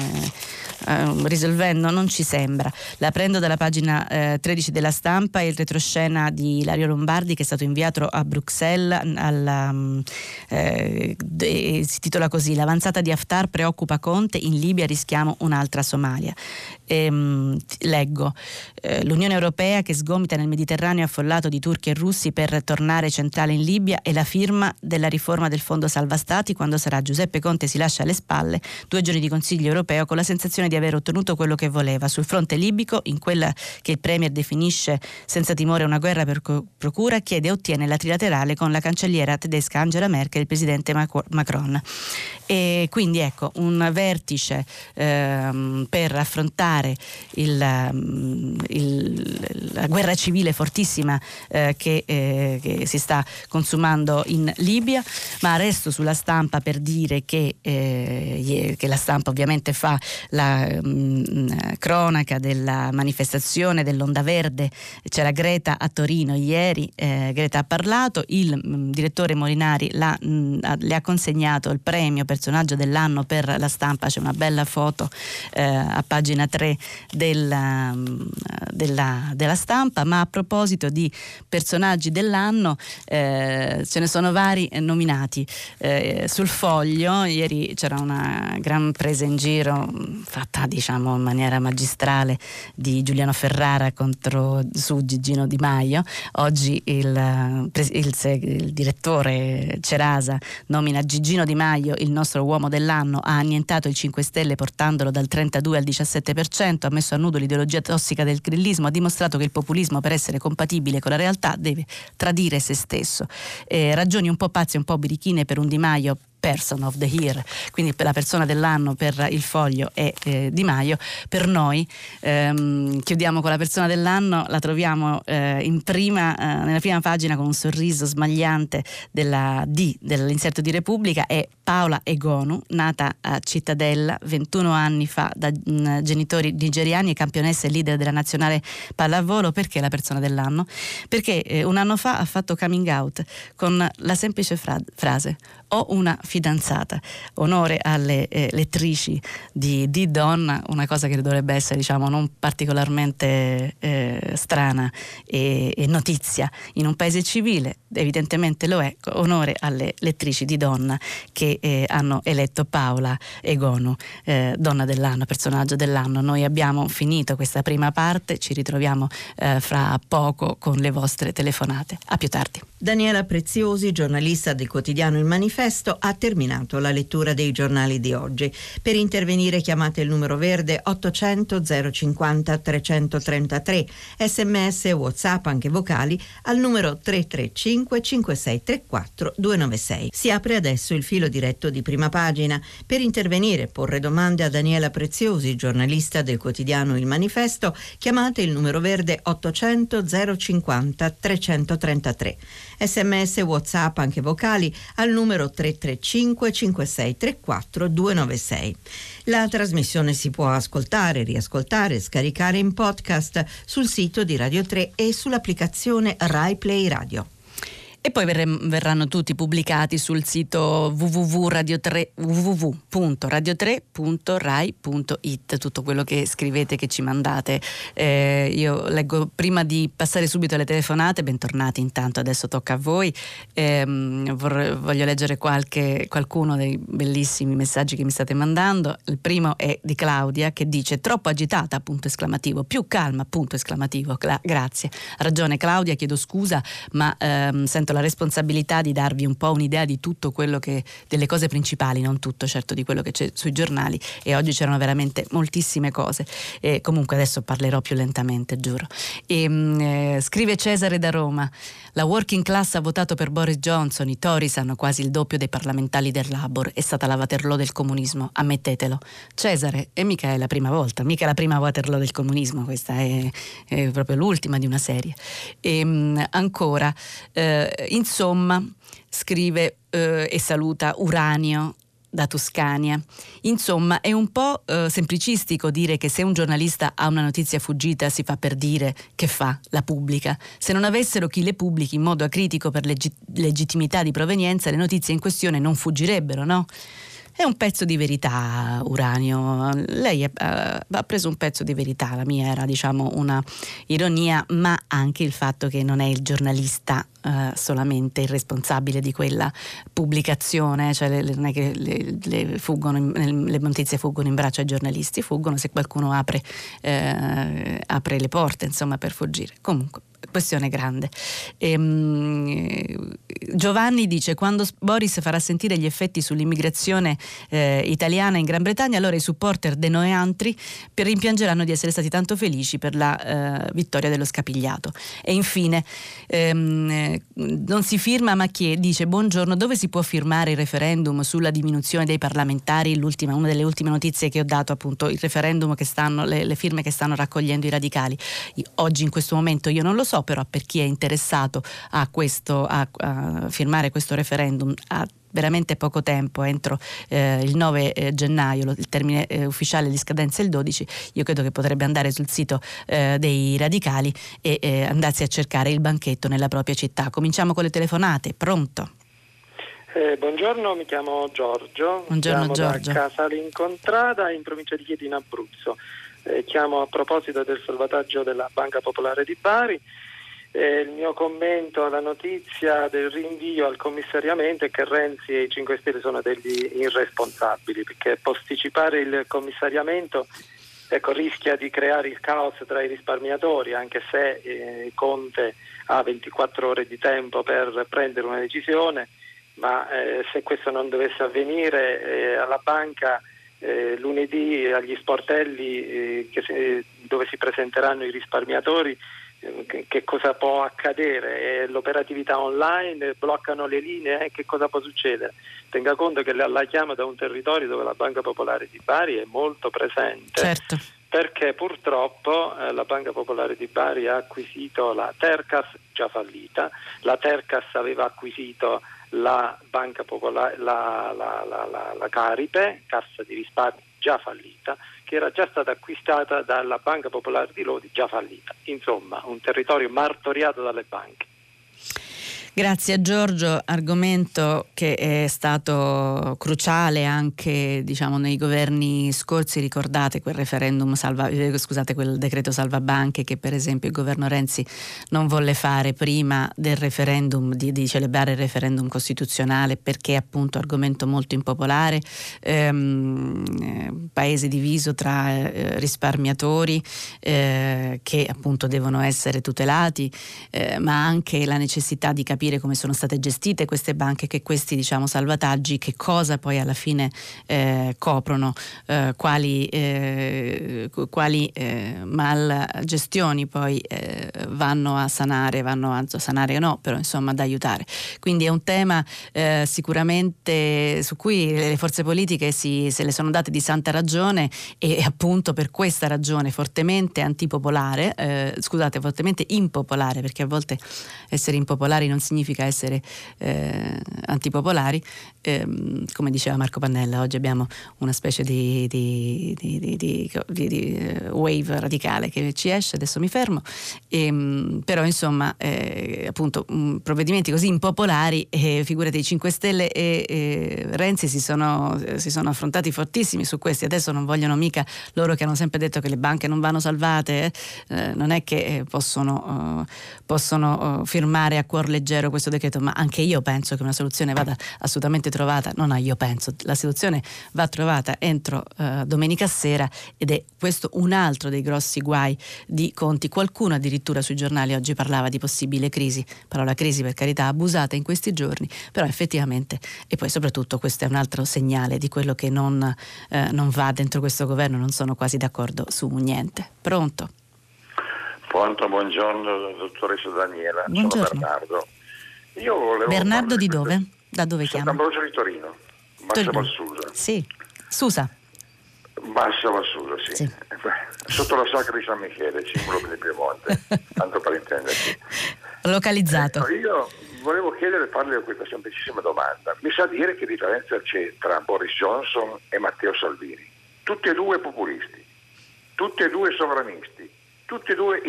Speaker 2: eh, risolvendo, non ci sembra. La prendo dalla pagina eh, 13 della stampa, il retroscena di Lario Lombardi che è stato inviato a Bruxelles, alla, mm, eh, si titola così, l'avanzata di Haftar preoccupa Conte, in Libia rischiamo un'altra Somalia. Ehm, leggo, eh, l'Unione Europea che sgomita nel Mediterraneo affollato di turchi e russi per tornare centrale in Libia e la firma della riforma del Fondo Salva Stati quando sarà Giuseppe Conte si lascia alle spalle due giorni di Consiglio europeo con la sensazione di aver ottenuto quello che voleva. Sul fronte libico, in quella che il Premier definisce senza timore una guerra per procura, chiede e ottiene la trilaterale con la cancelliera tedesca Angela Merkel e il presidente Macron. E quindi ecco, un vertice ehm, per affrontare il, mm, il, la guerra civile fortissima eh, che, eh, che, si sta consumando in Libia, ma resto sulla stampa per dire che, eh, che la stampa ovviamente fa la mh, mm, cronaca della manifestazione dell'Onda Verde, c'era Greta a Torino ieri, eh, Greta ha parlato, il mh, mm, direttore Molinari mh, le ha consegnato il premio personaggio dell'anno per la stampa, c'è una bella foto eh, a pagina 3 della, della, della, stampa, ma a proposito di personaggi dell'anno eh, ce ne sono vari nominati. Eh, sul foglio ieri c'era una gran presa in giro fatta diciamo in maniera magistrale di Giuliano Ferrara contro su Gigino Di Maio. Oggi il, il, il direttore Cerasa nomina Gigino Di Maio il nostro uomo dell'anno, ha annientato il 5 Stelle portandolo dal 32 al 17%, ha messo a nudo l'ideologia tossica del grillismo, ha dimostrato che il populismo per essere compatibile con la realtà deve tradire se stesso. Eh, ragioni un po' pazze, un po' birichine per un Di Maio person of the year, quindi la persona dell'anno per il foglio è eh, Di Maio. Per noi ehm, chiudiamo con la persona dell'anno, la troviamo eh, prima, eh, nella prima pagina con un sorriso smagliante della D dell'inserto di Repubblica è Paola Egonu, nata a Cittadella 21 anni fa da mh, mm, genitori nigeriani e campionessa e leader della nazionale pallavolo. Perché la persona dell'anno? Perché eh, un anno fa ha fatto coming out con la semplice fra- frase ho una fidanzata. Onore alle eh, lettrici di, di Donna, una cosa che dovrebbe essere diciamo, non particolarmente eh, strana e, e, notizia in un paese civile, evidentemente lo è. Onore alle lettrici di Donna che eh, hanno eletto Paola Egonu, eh, donna dell'anno, personaggio dell'anno. Noi abbiamo finito questa prima parte, ci ritroviamo eh, fra poco con le vostre telefonate. A più tardi.
Speaker 1: Daniela Preziosi, giornalista del quotidiano Il Manifesto, ha terminato la lettura dei giornali di oggi. Per intervenire chiamate il numero verde 800 050 333, sms e whatsapp anche vocali al numero 335 5634 296. Si apre adesso il filo diretto di prima pagina. Per intervenire e porre domande a Daniela Preziosi, giornalista del quotidiano Il Manifesto, chiamate il numero verde 800 050 333 sms whatsapp anche vocali al numero 335 5634 296. La trasmissione si può ascoltare, riascoltare, scaricare in podcast sul sito di Radio 3 e sull'applicazione Rai Play Radio
Speaker 2: e poi verranno tutti pubblicati sul sito www.radio3, www.radio3.rai.it tutto quello che scrivete, che ci mandate. Eh, io leggo prima di passare subito alle telefonate, bentornati intanto, adesso tocca a voi. Eh, vorrei, voglio leggere qualche, qualcuno dei bellissimi messaggi che mi state mandando. Il primo è di Claudia che dice troppo agitata, punto esclamativo, più calma, punto esclamativo. Cla- grazie. Ha ragione Claudia, chiedo scusa, ma ehm, sento la la responsabilità di darvi un po' un'idea di tutto quello che, delle cose principali, non tutto certo di quello che c'è sui giornali e oggi c'erano veramente moltissime cose. E comunque adesso parlerò più lentamente, giuro. E, mm, eh, scrive Cesare da Roma, la working class ha votato per Boris Johnson, i Tories hanno quasi il doppio dei parlamentari del Labour, è stata la Waterloo del comunismo, ammettetelo. Cesare, e mica è la prima volta, mica la prima Waterloo del comunismo, questa è, è proprio l'ultima di una serie. E, mm, ancora, eh, insomma, scrive eh, e saluta Uranio da Toscania. Insomma, è un po' eh, semplicistico dire che se un giornalista ha una notizia fuggita si fa per dire che fa, la pubblica. Se non avessero chi le pubblichi in modo acritico per leggi- legittimità di provenienza, le notizie in questione non fuggirebbero, no? È un pezzo di verità, Uranio. Lei è, uh, ha preso un pezzo di verità, la mia era diciamo una ironia, ma anche il fatto che non è il giornalista uh, solamente il responsabile di quella pubblicazione, cioè le, le, le, le, fuggono, le, notizie fuggono in braccio ai giornalisti, fuggono se qualcuno apre, uh, apre le porte insomma, per fuggire. Comunque questione grande. Ehm, Giovanni dice quando Boris farà sentire gli effetti sull'immigrazione eh, italiana in Gran Bretagna allora i supporter dei Noeantri rimpiangeranno di essere stati tanto felici per la eh, vittoria dello scapigliato. E infine ehm, non si firma ma chi dice buongiorno dove si può firmare il referendum sulla diminuzione dei parlamentari? L'ultima, una delle ultime notizie che ho dato appunto il referendum che stanno le, le firme che stanno raccogliendo i radicali. Oggi in questo momento io non lo so però per chi è interessato a, questo, a, a firmare questo referendum ha veramente poco tempo, entro eh, il 9 eh, gennaio, il termine eh, ufficiale di scadenza è il 12, io credo che potrebbe andare sul sito eh, dei radicali e eh, andarsi a cercare il banchetto nella propria città. Cominciamo con le telefonate, pronto?
Speaker 3: Eh, buongiorno, mi chiamo Giorgio,
Speaker 2: buongiorno, chiamo Giorgio.
Speaker 3: da Casale Incontrada in provincia di Chieti in Abruzzo. chiamo a proposito del salvataggio della Banca Popolare di Bari eh, il mio commento alla notizia del rinvio al commissariamento è che Renzi e i 5 Stelle sono degli irresponsabili perché posticipare il commissariamento ecco, rischia di creare il caos tra i risparmiatori anche se eh, Conte ha 24 ore di tempo per prendere una decisione ma eh, se questo non dovesse avvenire eh, alla banca eh, lunedì agli sportelli eh, si, dove si presenteranno i risparmiatori che cosa può accadere, l'operatività online, bloccano le linee, eh, che cosa può succedere? Tenga conto che la chiama da un territorio dove la Banca Popolare di Bari è molto presente.
Speaker 2: Certo.
Speaker 3: Perché purtroppo eh, la Banca Popolare di Bari ha acquisito la Tercas già fallita, la Tercas aveva acquisito la Banca Popolare, la, la, la, la Caripe, Cassa di risparmio già fallita, che era già stata acquistata dalla Banca Popolare di Lodi, già fallita. Insomma, un territorio martoriato dalle banche.
Speaker 2: Grazie Giorgio, argomento che è stato cruciale anche diciamo, nei governi scorsi, ricordate quel referendum salva, eh, scusate, quel decreto salva banche che per esempio il governo Renzi non volle fare prima del referendum, di, di celebrare il referendum costituzionale perché è appunto argomento molto impopolare, ehm, eh, paese diviso tra eh, risparmiatori eh, che appunto devono essere tutelati, eh, ma anche la necessità di capire capire come sono state gestite queste banche, che questi diciamo, salvataggi, che cosa poi alla fine eh, coprono, eh, quali, eh, quali eh, malgestioni poi eh, vanno a sanare, vanno a sanare o no, però insomma ad aiutare. Quindi è un tema sicuramente su cui le forze politiche si, se le sono date di santa ragione e appunto per questa ragione fortemente antipopolare, scusate, fortemente impopolare, perché a volte essere impopolari non significa significa essere eh, antipopolari. Eh, come diceva Marco Pannella, oggi abbiamo una specie di, di, di, di uh, wave radicale che ci esce, adesso mi fermo, e, ehm, però insomma eh, appunto um, provvedimenti così impopolari, eh, figurati i 5 Stelle e, e Renzi si sono, si sono, affrontati fortissimi su questi, adesso non vogliono mica loro che hanno sempre detto che le banche non vanno salvate, eh, eh, non è che possono, possono firmare a cuor leggero vero questo decreto, ma anche io penso che una soluzione vada assolutamente trovata, non a io penso, la soluzione va trovata entro uh, domenica sera ed è questo un altro dei grossi guai di Conti. Qualcuno addirittura sui giornali oggi parlava di possibile crisi, parola crisi per carità abusata in questi giorni, però effettivamente e poi soprattutto questo è un altro segnale di quello che non, uh, non va dentro questo governo, non sono quasi d'accordo su niente. Pronto?
Speaker 4: Pronto, buongiorno dottoressa Daniela, buongiorno. sono Bernardo.
Speaker 2: Bernardo di dove? Da dove chiama?
Speaker 4: Sant'Ambrogio di Torino, Massa Valsusa.
Speaker 2: Sì, Susa.
Speaker 4: Massa Valsusa, sì. sì. (laughs) Sotto la sacra di San Michele, simbolo del Piemonte, (laughs) tanto per intenderci.
Speaker 2: Localizzato.
Speaker 4: Ecco, io volevo chiedere, farle questa semplicissima domanda. Mi sa dire che differenza c'è tra Boris Johnson e Matteo Salvini? Tutti e due populisti, tutti e due sovranisti, tutti e due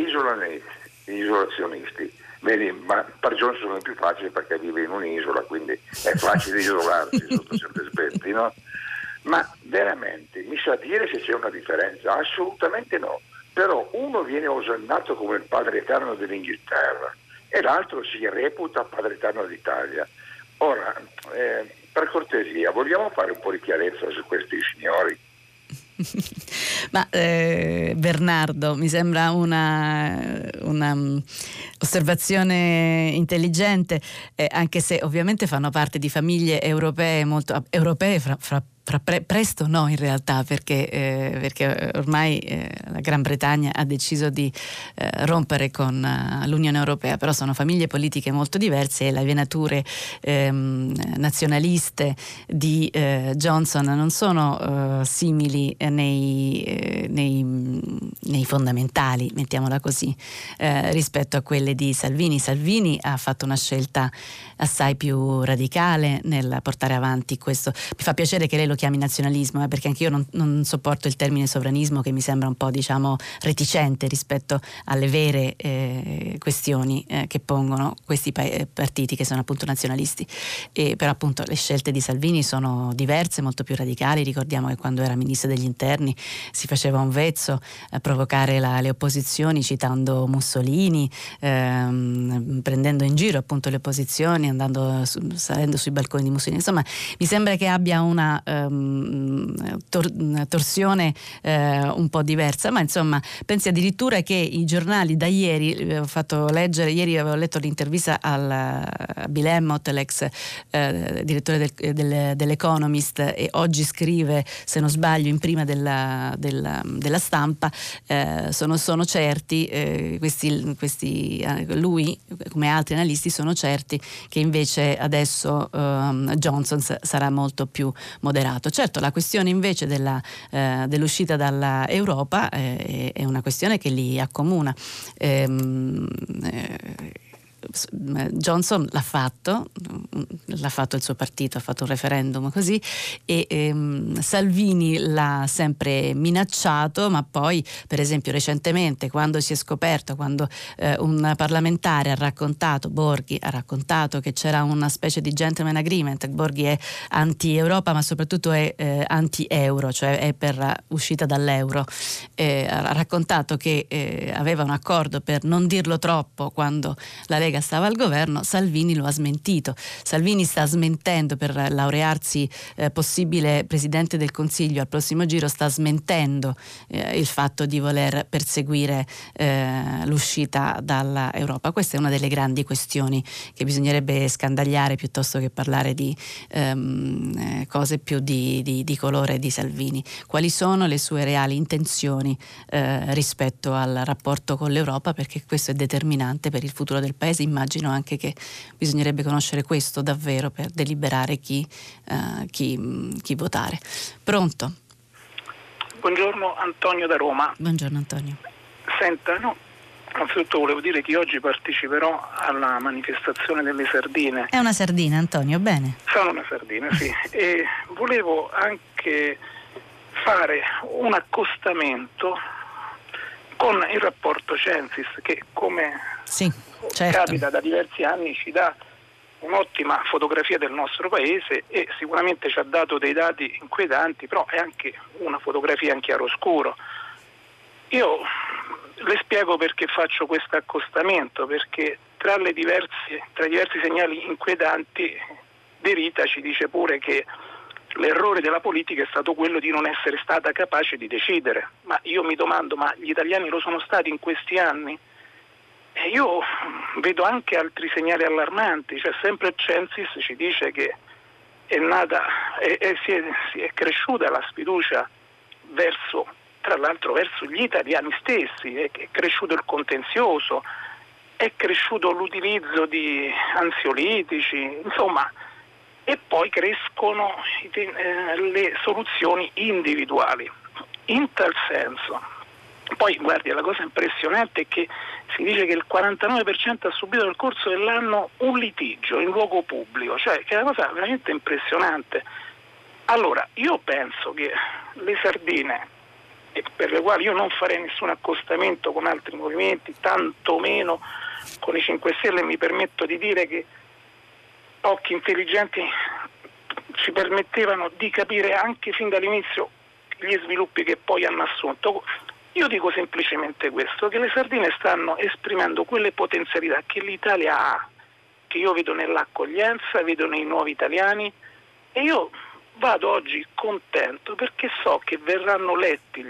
Speaker 4: isolazionisti Vedi, ma per Johnson è più facile perché vive in un'isola, quindi è facile isolarsi sotto certi aspetti, no? Ma veramente mi sa dire se c'è una differenza? Assolutamente no. Però uno viene osannato come il padre eterno dell'Inghilterra e l'altro si reputa padre eterno d'Italia. Ora, eh, per cortesia, vogliamo fare un po' di chiarezza su questi signori? (laughs)
Speaker 2: Ma eh, Bernardo, mi sembra una, una um, osservazione intelligente, eh, anche se ovviamente fanno parte di famiglie europee molto europee fra, fra Pre- presto no in realtà perché, eh, perché ormai eh, la Gran Bretagna ha deciso di eh, rompere con uh, l'Unione Europea, però sono famiglie politiche molto diverse e le venature ehm, nazionaliste di eh, Johnson non sono uh, simili nei, nei, nei, fondamentali, mettiamola così, rispetto a quelle di Salvini. Salvini ha fatto una scelta assai più radicale nel portare avanti questo. Mi fa piacere che lei lo chiami nazionalismo, eh, perché anche io non, non, sopporto il termine sovranismo che mi sembra un po' diciamo reticente rispetto alle vere eh, questioni eh, che pongono questi pa- eh, partiti che sono appunto nazionalisti. E, però appunto le scelte di Salvini sono diverse, molto più radicali. Ricordiamo che quando era ministro degli interni si faceva un vezzo a provocare la, le opposizioni citando Mussolini, ehm, prendendo in giro appunto le opposizioni, andando su, salendo sui balconi di Mussolini. Insomma, mi sembra che abbia una eh, tor- torsione eh, un po' diversa, ma insomma pensi addirittura che i giornali da ieri, eh, ho fatto leggere, ieri avevo letto l'intervista al, a Bill Emmott, l'ex eh, direttore del, del, dell'Economist e oggi scrive, se non sbaglio, in prima della, della, della stampa, eh, sono, sono, certi, eh, questi, questi, eh, lui come altri analisti sono certi che invece adesso ehm, Johnson sarà molto più moderato passato. Certo, la questione invece della, eh, dell'uscita dall'Europa eh, è una questione che li accomuna. Ehm, eh, Johnson l'ha fatto, l'ha fatto il suo partito, ha fatto un referendum così e ehm, Salvini l'ha sempre minacciato, ma poi per esempio recentemente quando si è scoperto, quando eh, un parlamentare ha raccontato, Borghi ha raccontato che c'era una specie di gentleman agreement, Borghi è anti-Europa ma soprattutto è eh, anti-euro, cioè è per uscita dall'euro, eh, ha raccontato che eh, aveva un accordo per non dirlo troppo quando la Lega stava al governo, Salvini lo ha smentito. Salvini sta smentendo per laurearsi eh, possibile Presidente del Consiglio al prossimo giro, sta smentendo eh, il fatto di voler perseguire eh, l'uscita dall'Europa. Questa è una delle grandi questioni che bisognerebbe scandagliare piuttosto che parlare di ehm, eh, cose più di, di, di, colore di Salvini. Quali sono le sue reali intenzioni eh, rispetto al rapporto con l'Europa? Perché questo è determinante per il futuro del Paese. Immagino anche che bisognerebbe conoscere questo davvero per deliberare chi, eh, chi, chi votare. Pronto?
Speaker 5: Buongiorno Antonio da Roma.
Speaker 2: Buongiorno Antonio.
Speaker 5: Senta, no, innanzitutto volevo dire che oggi parteciperò alla manifestazione delle sardine.
Speaker 2: È una sardina Antonio, bene.
Speaker 5: Sono una sardina, sì. (laughs) e volevo anche fare un accostamento con il rapporto Censis che come
Speaker 2: sì, certo.
Speaker 5: capita da diversi anni ci dà un'ottima fotografia del nostro paese e sicuramente ci ha dato dei dati inquietanti, però è anche una fotografia in chiaroscuro. Io le spiego perché faccio questo accostamento, perché tra, diverse, tra i diversi segnali inquietanti De Rita ci dice pure che l'errore della politica è stato quello di non essere stata capace di decidere. Ma io mi domando, ma gli italiani lo sono stati in questi anni? E io vedo anche altri segnali allarmanti, cioè sempre Censis ci dice che è, nata, è, si, si è cresciuta la sfiducia verso, tra l'altro verso gli italiani stessi, è, è cresciuto il contenzioso, è cresciuto l'utilizzo di ansiolitici, insomma, e poi crescono eh, le soluzioni individuali. In tal senso, poi guardi, la cosa impressionante è che si dice che il 49% ha subito nel corso dell'anno un litigio in luogo pubblico, cioè che è una cosa veramente impressionante. Allora, io penso che le sardine, per le quali io non farei nessun accostamento con altri movimenti, tantomeno con i 5 Stelle, mi permetto di dire che occhi intelligenti ci permettevano di capire anche fin dall'inizio gli sviluppi che poi hanno assunto. Io dico semplicemente questo, che le sardine stanno esprimendo quelle potenzialità che l'Italia ha, che io vedo nell'accoglienza, vedo nei nuovi italiani e io vado oggi contento perché so che verranno letti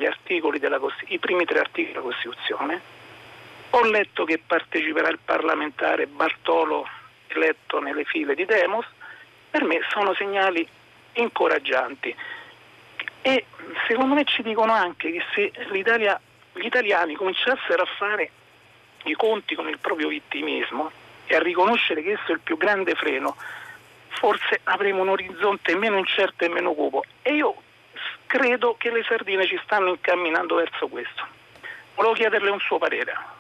Speaker 5: della i primi tre articoli della Costituzione. Ho letto che parteciperà il parlamentare Bartolo eletto nelle file di Demos, per me sono segnali incoraggianti e secondo me ci dicono anche che se gli italiani cominciassero a fare i conti con il proprio vittimismo e a riconoscere che esso è il più grande freno, forse avremo un orizzonte meno incerto e meno cupo. E io credo che le sardine ci stanno incamminando verso questo. Volevo chiederle un suo parere.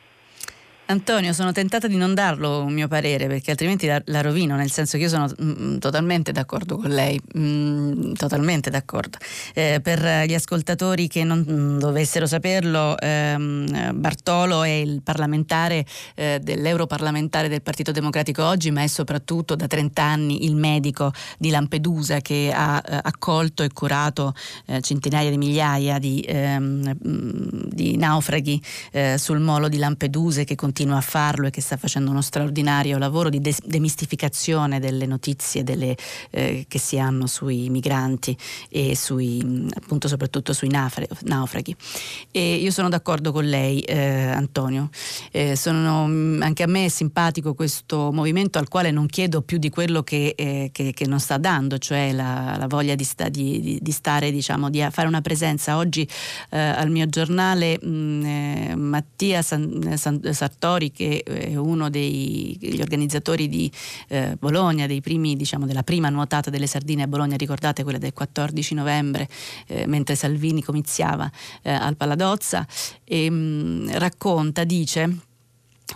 Speaker 2: Antonio, sono tentata di non darlo un mio parere perché altrimenti la, la rovino, nel senso che io sono mh, mm, mm, totalmente d'accordo con lei, mh, mm, totalmente d'accordo. Eh, per gli ascoltatori che non dovessero saperlo, ehm, Bartolo è il parlamentare eh, dell'europarlamentare del Partito Democratico oggi, ma è soprattutto da 30 anni il medico di Lampedusa che ha eh, accolto e curato eh, centinaia di migliaia di, ehm, di naufraghi eh, sul molo di Lampedusa che continua continua a farlo e che sta facendo uno straordinario lavoro di demistificazione delle notizie delle, eh, che si hanno sui migranti e sui, appunto soprattutto sui naufraghi. E io sono d'accordo con lei, eh, Antonio. Eh, sono, mm, anche a me è simpatico questo movimento al quale non chiedo più di quello che, eh, che, che non sta dando, cioè la, la voglia di, sta, di, di, stare, diciamo, di fare una presenza. Oggi eh, al mio giornale mh, mm, eh, Mattia San, San, Sartori Sartori, che è uno degli organizzatori di eh, Bologna, primi, diciamo, della prima nuotata delle sardine a Bologna, ricordate quella del 14 novembre, eh, mentre Salvini comiziava eh, al Paladozza, e, mh, racconta, dice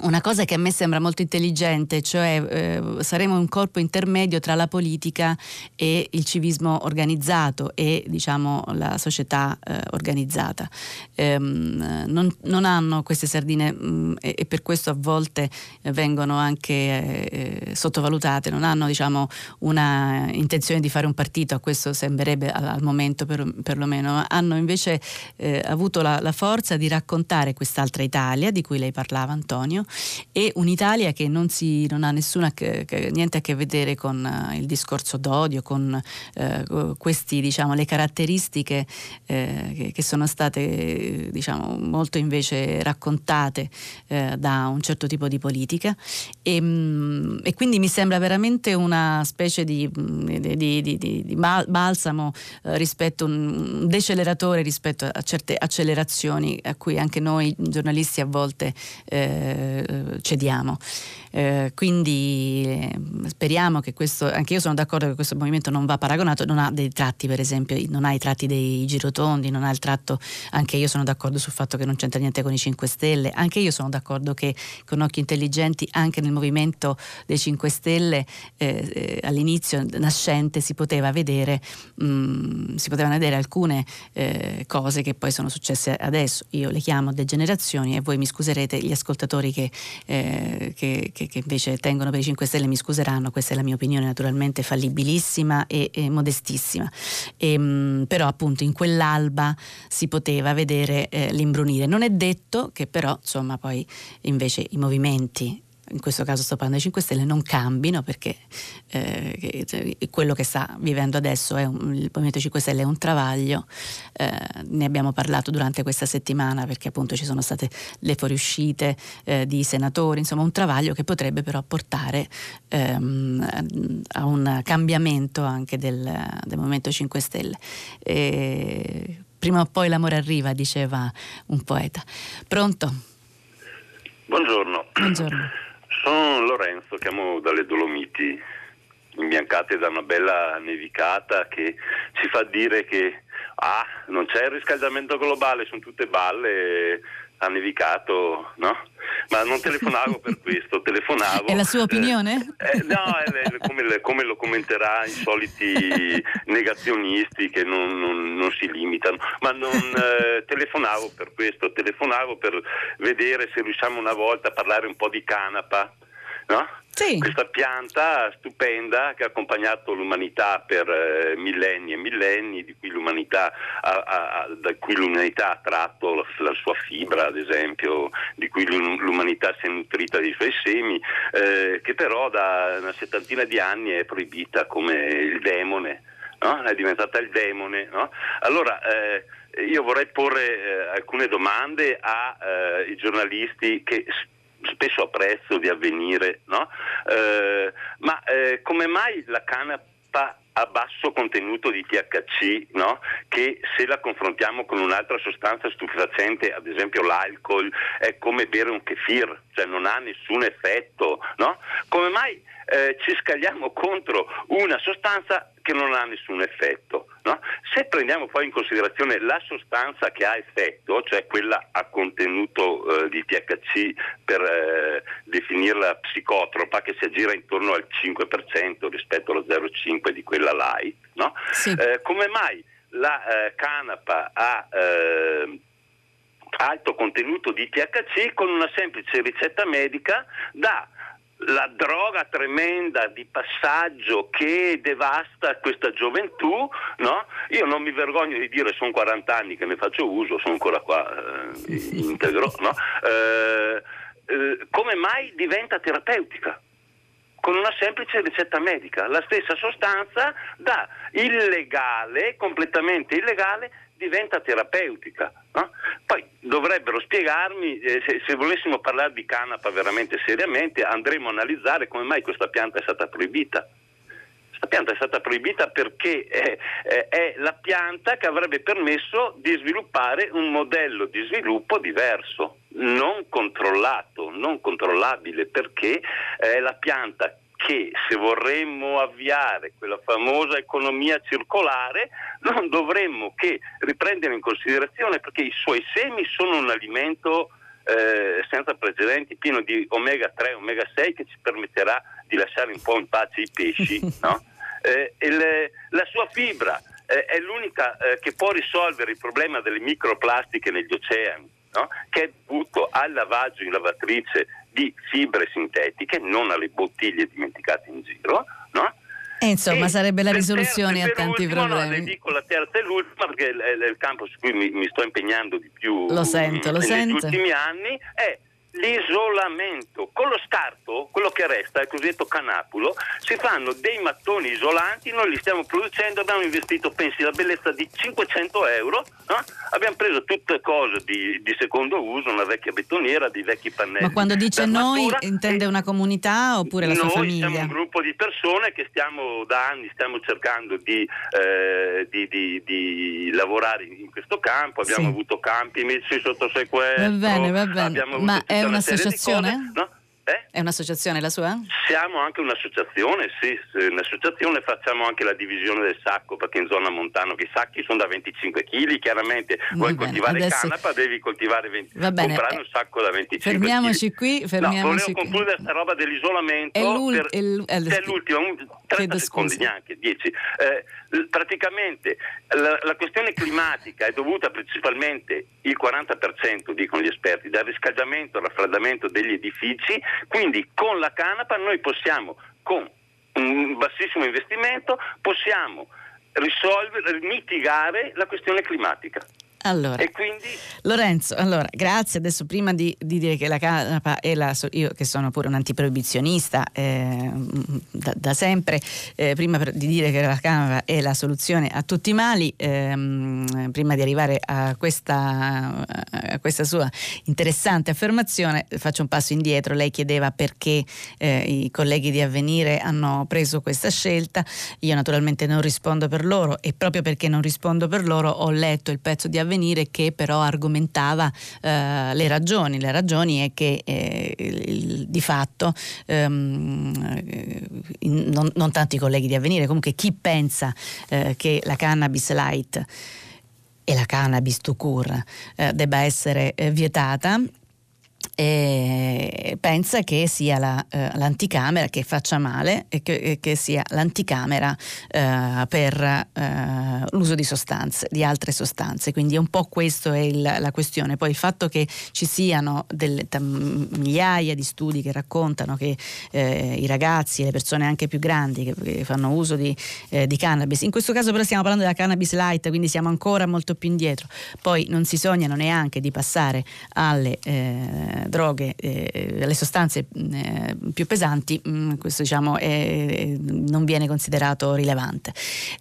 Speaker 2: una cosa che a me sembra molto intelligente, cioè eh, saremo un corpo intermedio tra la politica e il civismo organizzato e diciamo la società eh, organizzata. Ehm, non, non, hanno queste sardine mh, mm, e, e, per questo a volte vengono anche eh, sottovalutate, non hanno diciamo, una intenzione di fare un partito, a questo sembrerebbe al, al momento per, perlomeno, hanno invece eh, avuto la, la forza di raccontare quest'altra Italia di cui lei parlava Antonio e un'Italia che non, si, non ha nessuna, che, che, niente a che vedere con uh, il discorso d'odio, con uh, questi, diciamo, le caratteristiche uh, che, che, sono state diciamo, molto invece raccontate da un certo tipo di politica. E, um, e, quindi mi sembra veramente una specie di, di, di, di balsamo rispetto, un deceleratore rispetto a certe accelerazioni a cui anche noi giornalisti a volte eh, cediamo. Eh, quindi eh, speriamo che questo, anche io sono d'accordo che questo movimento non va paragonato, non ha dei tratti per esempio, non ha i tratti dei girotondi, non ha il tratto, anche io sono d'accordo sul fatto che non c'entra niente con i 5 Stelle, anche io sono d'accordo che con occhi intelligenti anche nel movimento dei 5 Stelle eh, eh, all'inizio nascente si poteva vedere, mh, mm, si potevano vedere alcune eh, cose che poi sono successe adesso, io le chiamo degenerazioni e voi mi scuserete gli ascoltatori che, eh, che, che che, che, invece tengono per i 5 Stelle mi scuseranno, questa è la mia opinione naturalmente fallibilissima e, e modestissima, e, ehm, mh, però appunto in quell'alba si poteva vedere eh, l'imbrunire. Non è detto che però insomma poi invece i movimenti in questo caso sto parlando dei 5 Stelle, non cambino perché eh, quello che sta vivendo adesso è un, il Movimento 5 Stelle è un travaglio, eh, ne abbiamo parlato durante questa settimana perché appunto ci sono state le fuoriuscite eh, di senatori, insomma un travaglio che potrebbe però portare ehm, a un cambiamento anche del, del Movimento 5 Stelle. E prima o poi l'amore arriva, diceva un poeta. Pronto?
Speaker 6: Buongiorno.
Speaker 2: Buongiorno.
Speaker 6: Sono Lorenzo, chiamo dalle Dolomiti, imbiancate da una bella nevicata che ci fa dire che ah, non c'è il riscaldamento globale, sono tutte balle, ha nevicato, no? Ma non telefonavo per (laughs) questo, telefonavo.
Speaker 2: È la sua opinione?
Speaker 6: Eh, eh, no, è, come, come, lo commenterà i soliti negazionisti che non, non, non si limitano, ma non eh, telefonavo per questo, telefonavo per vedere se riusciamo una volta a parlare un po' di canapa, no?
Speaker 2: Sì.
Speaker 6: Questa pianta stupenda che ha accompagnato l'umanità per eh, millenni e millenni, di cui l'umanità ha, ha, da cui l'umanità ha tratto la, la, sua fibra, ad esempio, di cui l'umanità si è nutrita dei suoi semi, eh, che però da una settantina di anni è proibita come il demone. No? È diventata il demone. No? Allora, eh, io vorrei porre eh, alcune domande ai eh, giornalisti che spesso apprezzo di avvenire, no? eh, ma eh, come mai la canapa a basso contenuto di THC, no? che se la confrontiamo con un'altra sostanza stupefacente, ad esempio l'alcol, è come bere un kefir, cioè non ha nessun effetto. No? Come mai eh, ci scagliamo contro una sostanza che non ha nessun effetto? No? Se prendiamo poi in considerazione la sostanza che ha effetto, cioè quella a contenuto eh, di THC per eh, definirla psicotropa, che si aggira intorno al 5% rispetto allo 0,5% di quella light, no? sì. Eh, come mai la eh, canapa ha eh, alto contenuto di THC con una semplice ricetta medica da la droga tremenda di passaggio che devasta questa gioventù, no? io non mi vergogno di dire sono 40 anni che ne faccio uso, sono ancora qua eh, integro, no? eh, eh, come mai diventa terapeutica? Con una semplice ricetta medica, la stessa sostanza da illegale, completamente illegale, diventa terapeutica. No? Poi dovrebbero spiegarmi, eh, se, se, volessimo parlare di canapa veramente seriamente, andremo a analizzare come mai questa pianta è stata proibita. Questa pianta è stata proibita perché è, è, è la pianta che avrebbe permesso di sviluppare un modello di sviluppo diverso, non controllato, non controllabile, perché è la pianta che se vorremmo avviare quella famosa economia circolare (laughs) non dovremmo che riprendere in considerazione perché i suoi semi sono un alimento eh, senza precedenti, pieno di omega 3, omega 6 che ci permetterà di lasciare un po' in pace i pesci. (laughs) no? eh, il, la sua fibra eh, è l'unica eh, che può risolvere il problema delle microplastiche negli oceani, no? che è dovuto al lavaggio in lavatrice di fibre sintetiche, non alle bottiglie dimenticate in giro. No?
Speaker 2: E insomma, e sarebbe la risoluzione a tanti problemi.
Speaker 6: No, le dico la terza e l'ultima perché è il campo su cui mi, mi sto impegnando di più
Speaker 2: lo sento, lo
Speaker 6: negli
Speaker 2: sento.
Speaker 6: ultimi anni è l'isolamento. Con lo scarto, quello che resta, il cosiddetto canapulo, si fanno dei mattoni isolanti, noi li stiamo producendo, abbiamo investito, pensi, la bellezza di 500 euro, no? abbiamo preso tutte cose di, di, secondo uso, una vecchia betoniera, dei vecchi pannelli.
Speaker 2: Ma quando dice noi intende una comunità oppure la sua famiglia?
Speaker 6: Noi siamo un gruppo di persone che stiamo da anni stiamo cercando di, eh, di, di lavorare in questo campo, abbiamo sì. avuto campi messi sotto sequestro.
Speaker 2: Va bene, va bene. Ma è un'associazione?
Speaker 6: No? Eh?
Speaker 2: È un'associazione la sua?
Speaker 6: Siamo anche un'associazione, sì, un'associazione facciamo anche la divisione del sacco perché in zona montana i sacchi sono da 25 kg, chiaramente vuoi coltivare adesso... canapa devi coltivare 20...
Speaker 2: Va bene.
Speaker 6: comprare un sacco da 25 kg.
Speaker 2: Fermiamoci kg. qui, fermiamoci no,
Speaker 6: volevo concludere questa roba dell'isolamento. È, l'ul- per... è l'ultima, 30 secondi neanche, 10. Eh, praticamente la, la, questione climatica è dovuta principalmente il 40% dicono gli esperti dal riscaldamento e raffreddamento degli edifici. Quindi con la canapa noi possiamo con un bassissimo investimento possiamo risolvere mitigare la questione climatica
Speaker 2: allora. Lorenzo, allora, grazie. Adesso prima di, di, dire che la canapa è la... Io che sono pure un antiproibizionista eh, da, da, sempre, eh, prima di dire che la canapa è la soluzione a tutti i mali, ehm, prima di arrivare a questa, a questa, sua interessante affermazione, faccio un passo indietro. Lei chiedeva perché eh, i colleghi di Avvenire hanno preso questa scelta. Io naturalmente non rispondo per loro e proprio perché non rispondo per loro ho letto il pezzo di Avvenire avvenire che però argomentava eh, le ragioni. Le ragioni è che eh, il, di fatto ehm, in, non, non, tanti colleghi di avvenire, comunque chi pensa eh, che la cannabis light e la cannabis to cure eh, debba essere eh, vietata e pensa che sia la, eh, l'anticamera che faccia male e che, che sia l'anticamera eh, per eh, l'uso di sostanze, di altre sostanze. Quindi un po' questa è il, la questione. Poi il fatto che ci siano delle tam, migliaia di studi che raccontano che eh, i ragazzi e le persone anche più grandi che, che fanno uso di, eh, di, cannabis, in questo caso però stiamo parlando della cannabis light, quindi siamo ancora molto più indietro. Poi non si sognano neanche di passare alle eh, droghe, eh, le sostanze eh, più pesanti, mh, mm, questo diciamo è, non viene considerato rilevante.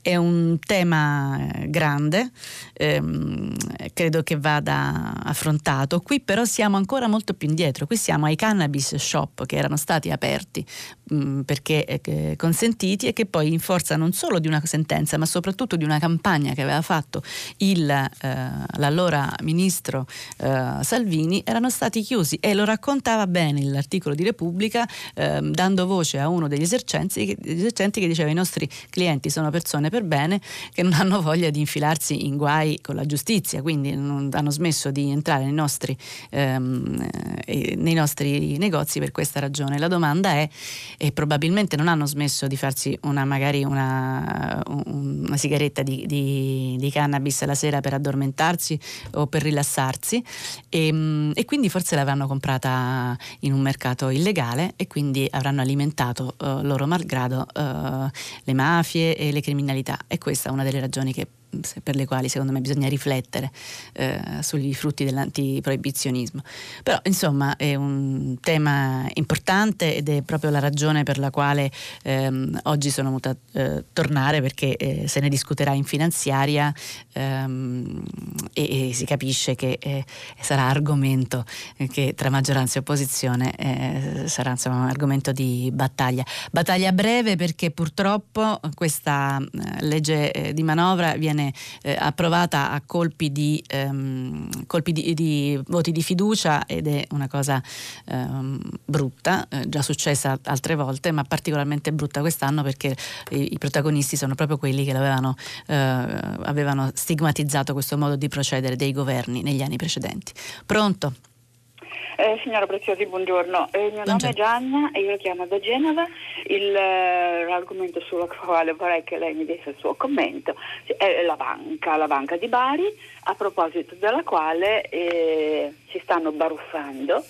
Speaker 2: È un tema grande, ehm, credo che vada affrontato. Qui però siamo ancora molto più indietro, qui siamo ai cannabis shop che erano stati aperti mm, perché eh, consentiti e che poi in forza non solo di una sentenza ma soprattutto di una campagna che aveva fatto il, eh, l'allora ministro eh, Salvini erano stati chiusi chiusi e lo raccontava bene l'articolo di Repubblica ehm, dando voce a uno degli esercenti, degli esercenti che diceva i nostri clienti sono persone per bene che non hanno voglia di infilarsi in guai con la giustizia, quindi non hanno smesso di entrare nei nostri, ehm, eh, nei nostri negozi per questa ragione. La domanda è, e probabilmente non hanno smesso di farsi una, magari una, una sigaretta di, di, di, cannabis la sera per addormentarsi o per rilassarsi e, ehm, e quindi forse l'avranno comprata in un mercato illegale e quindi avranno alimentato uh, loro malgrado uh, le mafie e le criminalità. E questa è una delle ragioni che per le quali secondo me bisogna riflettere eh, sugli frutti dell'antiproibizionismo. Però insomma è un tema importante ed è proprio la ragione per la quale ehm, oggi sono venuta eh, tornare perché eh, se ne discuterà in finanziaria ehm, e, e, si capisce che eh, sarà argomento che tra maggioranza e opposizione eh, sarà insomma un argomento di battaglia. Battaglia breve perché purtroppo questa eh, legge di manovra viene viene eh, approvata a colpi, di, ehm, colpi di, di, voti di fiducia ed è una cosa ehm, brutta, eh, già successa altre volte, ma particolarmente brutta quest'anno perché i, i protagonisti sono proprio quelli che avevano, eh, avevano stigmatizzato questo modo di procedere dei governi negli anni precedenti. Pronto?
Speaker 7: Eh, signora Preziosi, buongiorno. Eh, il mio buongiorno. nome è Gianna e io lo chiamo da Genova. Il, eh, l'argomento sul quale vorrei che lei mi desse il suo commento è la banca, la banca di Bari, a proposito della quale eh, si stanno baruffando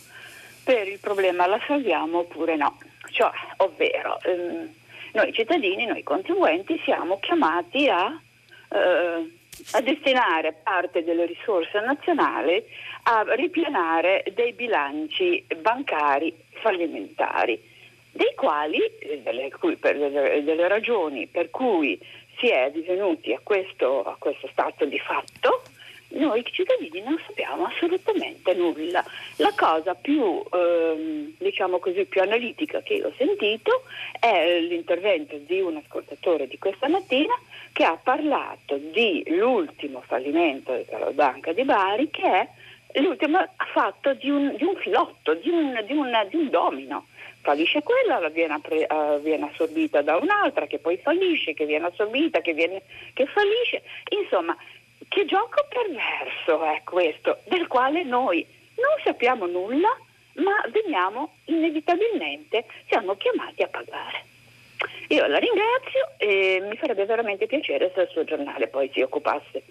Speaker 7: per il problema la salviamo oppure no. Cioè, ovvero, ehm, noi cittadini, noi contribuenti siamo chiamati a eh, a destinare parte delle risorse nazionali a ripianare dei bilanci bancari fallimentari, dei quali, eh, delle, delle ragioni per cui si è divenuti a questo, a questo stato di fatto, noi cittadini non sappiamo assolutamente nulla. La cosa più, ehm, diciamo così, più analitica che io ho sentito è l'intervento di un ascoltatore di questa mattina che ha parlato di l'ultimo fallimento della Banca di Bari che è l'ultimo fatto di un, di un filotto, di un, di, un, di un, domino. Fallisce quella, viene, uh, viene, assorbita da un'altra, che poi fallisce, che viene assorbita, che, viene, che fallisce. Insomma, che gioco perverso è questo, del quale noi non sappiamo nulla, ma veniamo inevitabilmente, siamo chiamati a pagare. Io la ringrazio e mi farebbe veramente piacere se il suo giornale poi si occupasse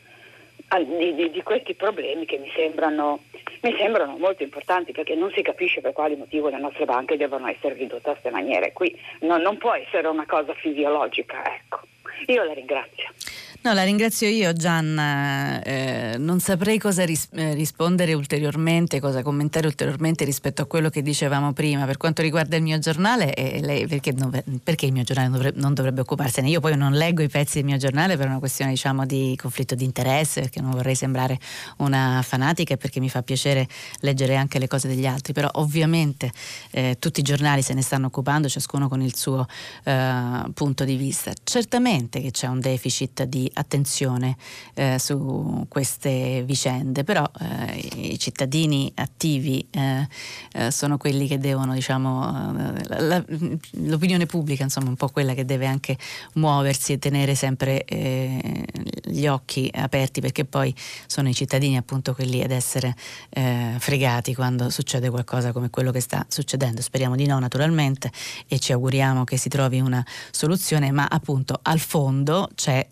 Speaker 7: di, di, di questi problemi che mi sembrano, mi sembrano, molto importanti perché non si capisce per quale motivo le nostre banche devono essere ridotte a queste maniere. Qui no, non può essere una cosa fisiologica. Ecco. Io la ringrazio.
Speaker 2: No, la ringrazio io Gianna, eh, non saprei cosa ris- eh, rispondere ulteriormente, cosa commentare ulteriormente rispetto a quello che dicevamo prima. Per quanto riguarda il mio giornale, eh, lei, perché, non, perché, il mio giornale non dovrebbe, non dovrebbe, occuparsene? Io poi non leggo i pezzi del mio giornale per una questione diciamo, di conflitto di interesse, perché non vorrei sembrare una fanatica e perché mi fa piacere leggere anche le cose degli altri, però ovviamente eh, tutti i giornali se ne stanno occupando, ciascuno con il suo eh, punto di vista. Certamente che c'è un deficit di attenzione eh, su queste vicende, però eh, i cittadini attivi eh, eh sono quelli che devono, diciamo, eh, la, l'opinione pubblica insomma un po' quella che deve anche muoversi e tenere sempre eh, gli occhi aperti perché poi sono i cittadini appunto quelli ad essere fregati quando succede qualcosa come quello che sta succedendo. Speriamo di no naturalmente e ci auguriamo che si trovi una soluzione, ma appunto al fondo c'è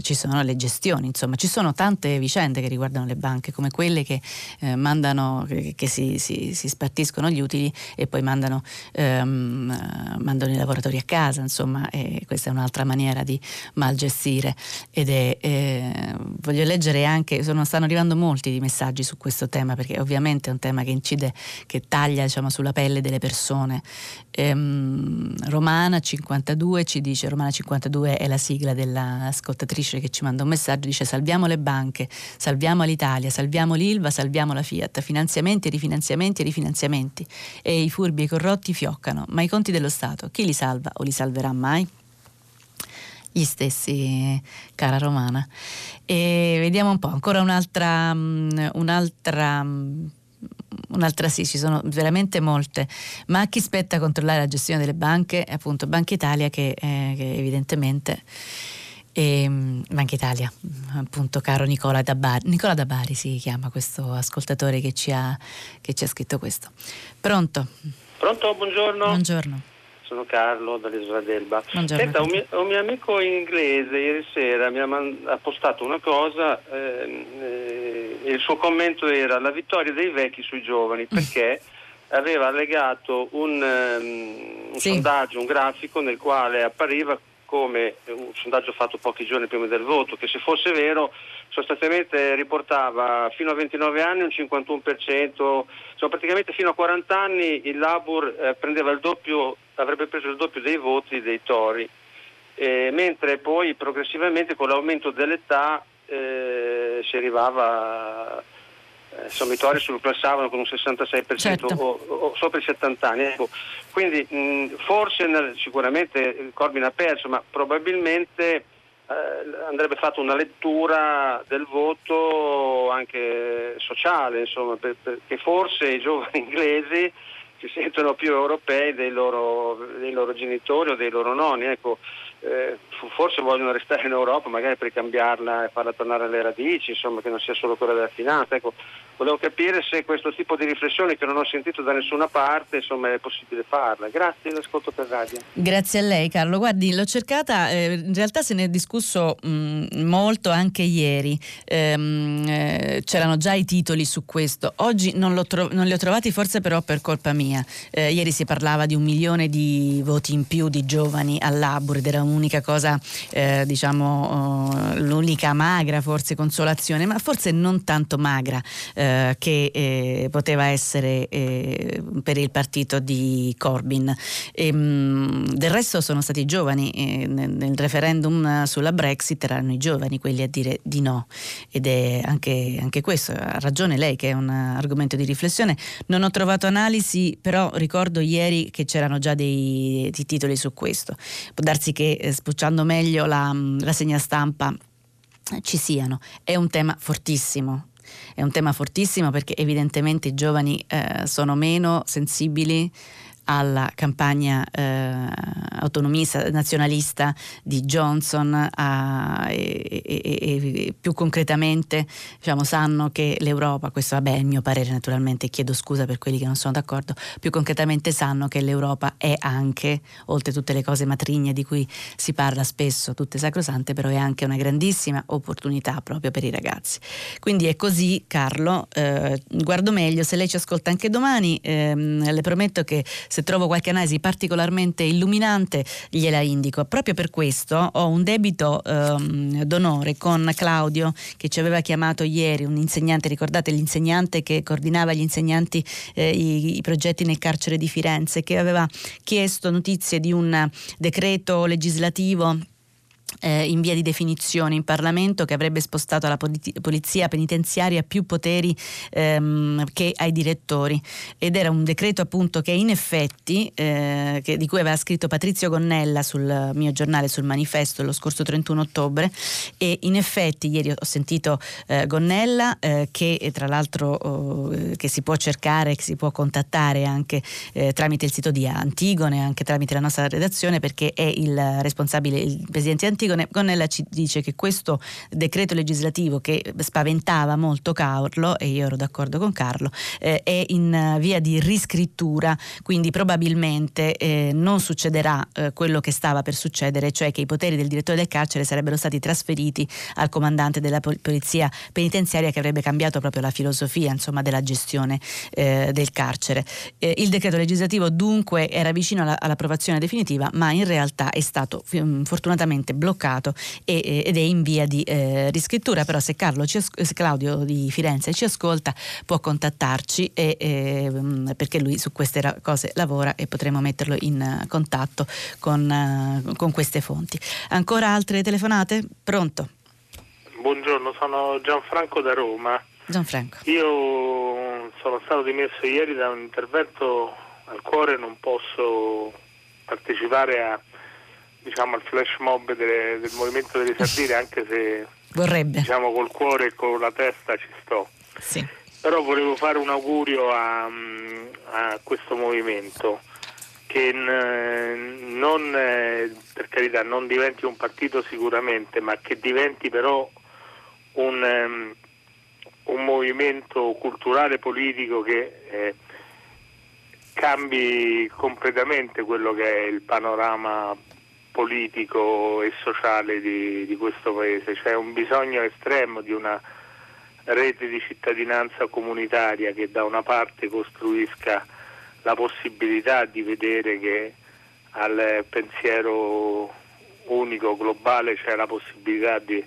Speaker 2: ci sono le gestioni, insomma ci sono tante vicende che riguardano le banche come quelle che eh, mandano, che, che si, si, si, spartiscono gli utili e poi mandano, ehm, mandano i lavoratori a casa, insomma questa è un'altra maniera di mal gestire ed è, eh, voglio leggere anche, sono, stanno arrivando molti di messaggi su questo tema perché ovviamente è un tema che incide, che taglia diciamo, sulla pelle delle persone. Ehm, Romana 52 ci dice, Romana 52 è la sigla dell'ascoltatrice Astrice che ci manda un messaggio, dice salviamo le banche, salviamo l'Italia, salviamo l'Ilva, salviamo la Fiat, finanziamenti, rifinanziamenti e rifinanziamenti. E i furbi e i corrotti fioccano, ma i conti dello Stato chi li salva o li salverà mai? gli stessi, cara Romana. E vediamo un po', ancora un'altra, mm, un'altra mm, un'altra sì, ci sono veramente molte, ma a chi spetta controllare la gestione delle banche? Appunto Banca Italia che, eh, che evidentemente e ehm, Banca Italia, appunto caro Nicola da Bari, Nicola da Bari si chiama questo ascoltatore che ci ha, che ci ha scritto questo. Pronto?
Speaker 8: Pronto, buongiorno.
Speaker 2: Buongiorno.
Speaker 8: Sono Carlo dall'isola d'Elba. Buongiorno. Senta, un mio, un mio, amico inglese ieri sera mi ha, man- ha postato una cosa eh, eh, il suo commento era la vittoria dei vecchi sui giovani perché aveva allegato un, um, un sì. sondaggio, un grafico nel quale appariva come un sondaggio fatto pochi giorni prima del voto, che se fosse vero sostanzialmente riportava fino a 29 anni un 51%, cioè praticamente fino a 40 anni il Labour eh, doppio, avrebbe preso il doppio dei voti dei Tori, eh, mentre poi progressivamente con l'aumento dell'età eh, si arrivava eh, insomma i tori surclassavano con un 66% certo. o, o, sopra i 70 anni. Ecco, quindi mh, forse nel, sicuramente Corbyn ha perso, ma probabilmente eh, andrebbe fatta una lettura del voto anche sociale, insomma, per, perché forse i giovani (laughs) inglesi si sentono più europei dei loro, dei loro genitori o dei loro nonni. Ecco, eh, forse vogliono restare in Europa magari per cambiarla e farla tornare alle radici, insomma che non sia solo quella della finanza. Ecco, volevo capire se questo tipo di riflessioni che non ho sentito da nessuna parte insomma, è possibile farla. Grazie, l'ascolto per radio.
Speaker 2: Grazie a lei Carlo. Guardi, l'ho cercata, eh, in realtà se ne è discusso mh, molto anche ieri, ehm, eh, c'erano già i titoli su questo. Oggi non, tro- non, li ho trovati forse però per colpa mia. Eh, ieri si parlava di un milione di voti in più di giovani all'Abur ed era un'unica cosa, eh, diciamo, oh, l'unica magra forse consolazione, ma forse non tanto magra eh, che eh, poteva essere eh, per il partito di Corbyn. E, ehm, mh, del resto sono stati i giovani, eh, nel, nel, referendum sulla Brexit erano i giovani quelli a dire di no ed è anche, anche questo, ha ragione lei che è un argomento di riflessione. Non ho trovato analisi, però ricordo ieri che c'erano già dei, dei titoli su questo. Può darsi che eh, meglio la, la segna stampa ci siano. È un tema fortissimo, è un tema fortissimo perché evidentemente i giovani eh, sono meno sensibili alla campagna eh, autonomista nazionalista di Johnson a, e, e, e, più concretamente diciamo, sanno che l'Europa, questo vabbè è il mio parere naturalmente, chiedo scusa per quelli che non sono d'accordo, più concretamente sanno che l'Europa è anche, oltre tutte le cose matrigne di cui si parla spesso, tutte sacrosante, però è anche una grandissima opportunità proprio per i ragazzi. Quindi è così Carlo, eh, guardo meglio, se lei ci ascolta anche domani, ehm, le prometto che se trovo qualche analisi particolarmente illuminante gliela indico. Proprio per questo ho un debito ehm, d'onore con Claudio che ci aveva chiamato ieri, un insegnante, ricordate l'insegnante che coordinava gli insegnanti eh, i, i progetti nel carcere di Firenze, che aveva chiesto notizie di un decreto legislativo eh, in via di definizione in Parlamento che avrebbe spostato alla polizia penitenziaria più poteri ehm, che ai direttori. Ed era un decreto appunto che in effetti eh, che, di cui aveva scritto Patrizio Gonnella sul mio giornale sul manifesto lo scorso 31 ottobre. E in effetti ieri ho sentito eh, Gonnella eh, che tra l'altro oh, che si può cercare che si può contattare anche eh, tramite il sito di Antigone anche tramite la nostra redazione perché è il responsabile il presidente Antigone Gonnella ci dice che questo decreto legislativo che spaventava molto Carlo, e io ero d'accordo con Carlo, eh, è in via di riscrittura, quindi probabilmente eh, non succederà eh, quello che stava per succedere, cioè che i poteri del direttore del carcere sarebbero stati trasferiti al comandante della polizia penitenziaria che avrebbe cambiato proprio la filosofia insomma, della gestione eh, del carcere. Eh, il decreto legislativo dunque era vicino alla, all'approvazione definitiva, ma in realtà è stato fortunatamente bloccato bloccato e, ed è in via di eh, riscrittura, però se, Carlo ci, se Claudio di Firenze ci ascolta può contattarci e, e, perché lui su queste cose lavora e potremo metterlo in contatto con, con queste fonti. Ancora altre telefonate? Pronto?
Speaker 9: Buongiorno, sono Gianfranco da Roma.
Speaker 2: Gianfranco.
Speaker 9: Io sono stato dimesso ieri da un intervento al cuore, non posso partecipare a diciamo, al flash mob delle, del movimento delle sardine, anche se
Speaker 2: Vorrebbe.
Speaker 9: Diciamo, col cuore e con la testa ci sto.
Speaker 2: Sì.
Speaker 9: Però volevo fare un augurio a, a questo movimento che non, per carità, non diventi un partito sicuramente, ma che diventi però un, un movimento culturale politico che eh, cambi completamente quello che è il panorama politico e sociale di, di questo paese. C'è un bisogno estremo di una rete di cittadinanza comunitaria che da una parte costruisca la possibilità di vedere che al pensiero unico globale c'è la possibilità di,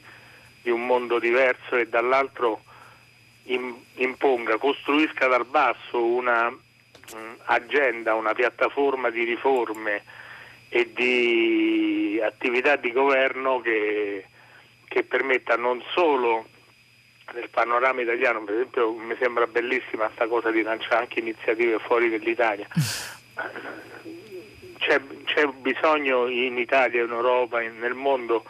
Speaker 9: di un mondo diverso e dall'altro imponga, costruisca dal basso una mm, agenda, una piattaforma di riforme e di attività di governo che, che permetta non solo nel panorama italiano, per esempio mi sembra bellissima questa cosa di lanciare anche iniziative fuori dall'Italia. C'è, c'è bisogno in Italia, in Europa, in, nel mondo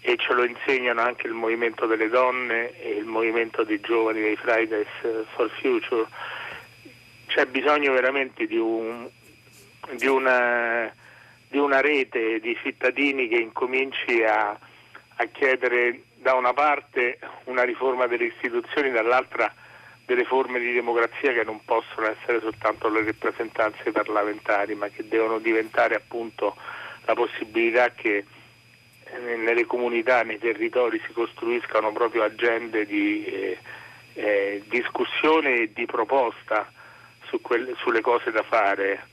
Speaker 9: e ce lo insegnano anche il movimento delle donne e il movimento dei giovani dei Fridays for Future. C'è bisogno veramente di, un, di una di una rete di cittadini che incominci a, a chiedere da una parte una riforma delle istituzioni, dall'altra delle forme di democrazia che non possono essere soltanto le rappresentanze parlamentari, ma che devono diventare appunto la possibilità che eh, nelle comunità, nei territori si costruiscano proprio agende di eh, eh, discussione e di proposta su quelle, sulle cose da fare.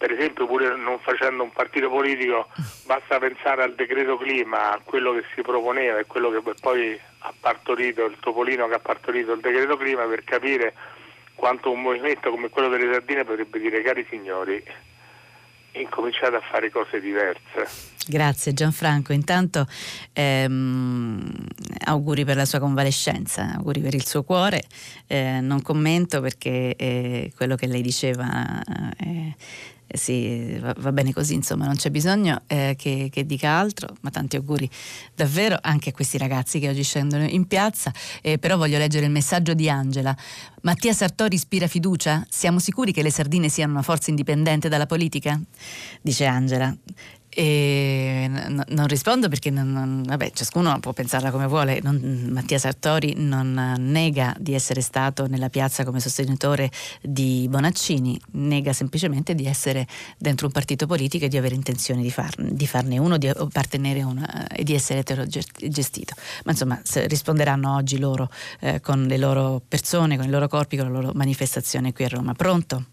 Speaker 9: Per esempio, pure non facendo un partito politico, (laughs) basta pensare al decreto clima, a quello che si proponeva e quello che poi ha partorito, il topolino che ha partorito il decreto clima per capire quanto un movimento come quello delle sardine potrebbe dire cari signori, incominciate a fare cose diverse.
Speaker 2: Grazie Gianfranco, intanto ehm, auguri per la sua convalescenza, auguri per il suo cuore, eh, non commento perché eh, quello che lei diceva eh, sì, va, va, bene così, insomma, non c'è bisogno eh, che, che, dica altro, ma tanti auguri davvero anche a questi ragazzi che oggi scendono in piazza. Eh, però voglio leggere il messaggio di Angela. Mattia Sartori ispira fiducia? Siamo sicuri che le sardine siano una forza indipendente dalla politica? Dice Angela. E n- non rispondo perché non, non, vabbè, ciascuno può pensarla come vuole. Non, Mattia Sartori non nega di essere stato nella piazza come sostenitore di Bonaccini, nega semplicemente di essere dentro un partito politico e di avere intenzione di, far, di farne uno di appartenere una, e di essere eterogestito. Ma insomma risponderanno oggi loro eh, con le loro persone, con i loro corpi, con la loro manifestazione qui a Roma. Pronto?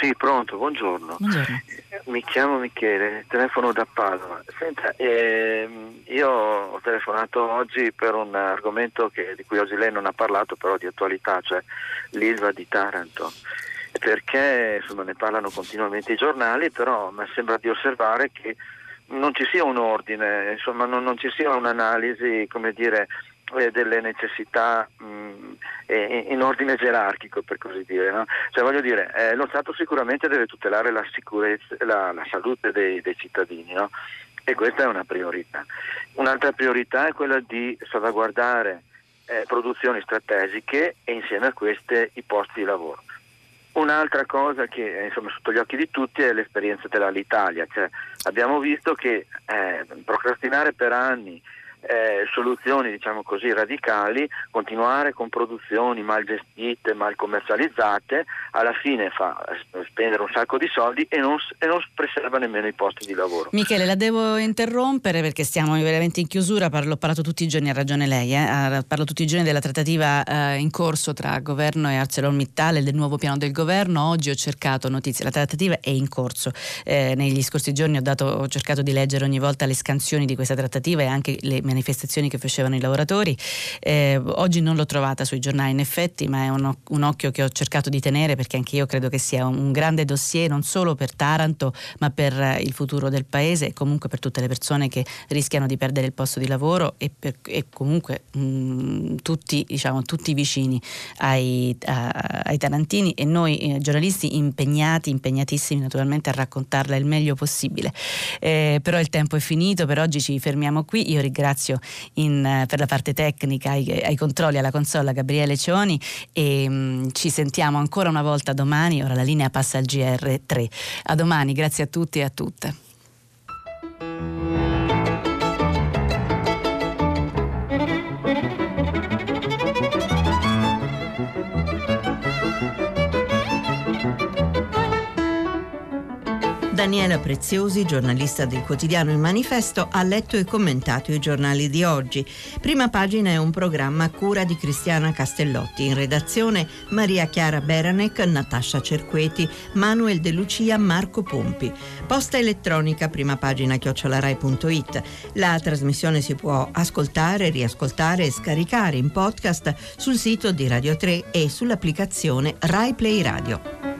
Speaker 10: Sì, pronto, buongiorno.
Speaker 2: buongiorno.
Speaker 10: Mi chiamo Michele, telefono da Padova. Senta, ehm, io ho telefonato oggi per un argomento che, di cui oggi lei non ha parlato, però di attualità, cioè l'Ilva di Taranto. Perché insomma, ne parlano continuamente i giornali, però mi sembra di osservare che non ci sia un ordine, insomma, non, non ci sia un'analisi, come dire, eh, delle necessità mh, in ordine gerarchico per così dire. No? Cioè, voglio dire, eh, lo Stato sicuramente deve tutelare la sicurezza, la, la salute dei, dei cittadini no? e questa è una priorità. Un'altra priorità è quella di salvaguardare eh, produzioni strategiche e insieme a queste i posti di lavoro. Un'altra cosa che è insomma, sotto gli occhi di tutti è l'esperienza dell'Italia, cioè, abbiamo visto che eh, procrastinare per anni eh, soluzioni diciamo così radicali, continuare con produzioni mal gestite, mal commercializzate, alla fine fa spendere un sacco di soldi e non, e non preserva nemmeno i posti di lavoro.
Speaker 2: Michele, la devo interrompere perché stiamo veramente in chiusura, parlo, ho parlato tutti i giorni, ha ragione lei, eh? parlo tutti i giorni della trattativa eh, in corso tra governo e ArcelorMittal e del nuovo piano del governo, oggi ho cercato notizie, la trattativa è in corso, eh, negli scorsi giorni ho, dato, ho cercato di leggere ogni volta le scansioni di questa trattativa e anche le manifestazioni che facevano i lavoratori. Eh, oggi non l'ho trovata sui giornali in effetti, ma è un, un, occhio che ho cercato di tenere perché anche io credo che sia un, un grande dossier non solo per Taranto, ma per eh, il futuro del paese e comunque per tutte le persone che rischiano di perdere il posto di lavoro e, per, e comunque mh, mm, tutti, diciamo, tutti vicini ai, a, ai tarantini e noi eh, giornalisti impegnati, impegnatissimi naturalmente a raccontarla il meglio possibile. Eh, però il tempo è finito, per oggi ci fermiamo qui. Io ringrazio ringrazio in, eh, per la parte tecnica, ai, ai, controlli, alla consola Gabriele Cioni e mh, mm, ci sentiamo ancora una volta domani, ora la linea passa al GR3. A domani, grazie a tutti e a tutte.
Speaker 1: Daniela Preziosi, giornalista del quotidiano Il Manifesto, ha letto e commentato i giornali di oggi. Prima pagina è un programma a cura di Cristiana Castellotti. In redazione Maria Chiara Beranec, Natascia Cerqueti, Manuel De Lucia, Marco Pompi. Posta elettronica, prima pagina chiocciolarai.it. La trasmissione si può ascoltare, riascoltare e scaricare in podcast sul sito di Radio 3 e sull'applicazione Rai Play Radio.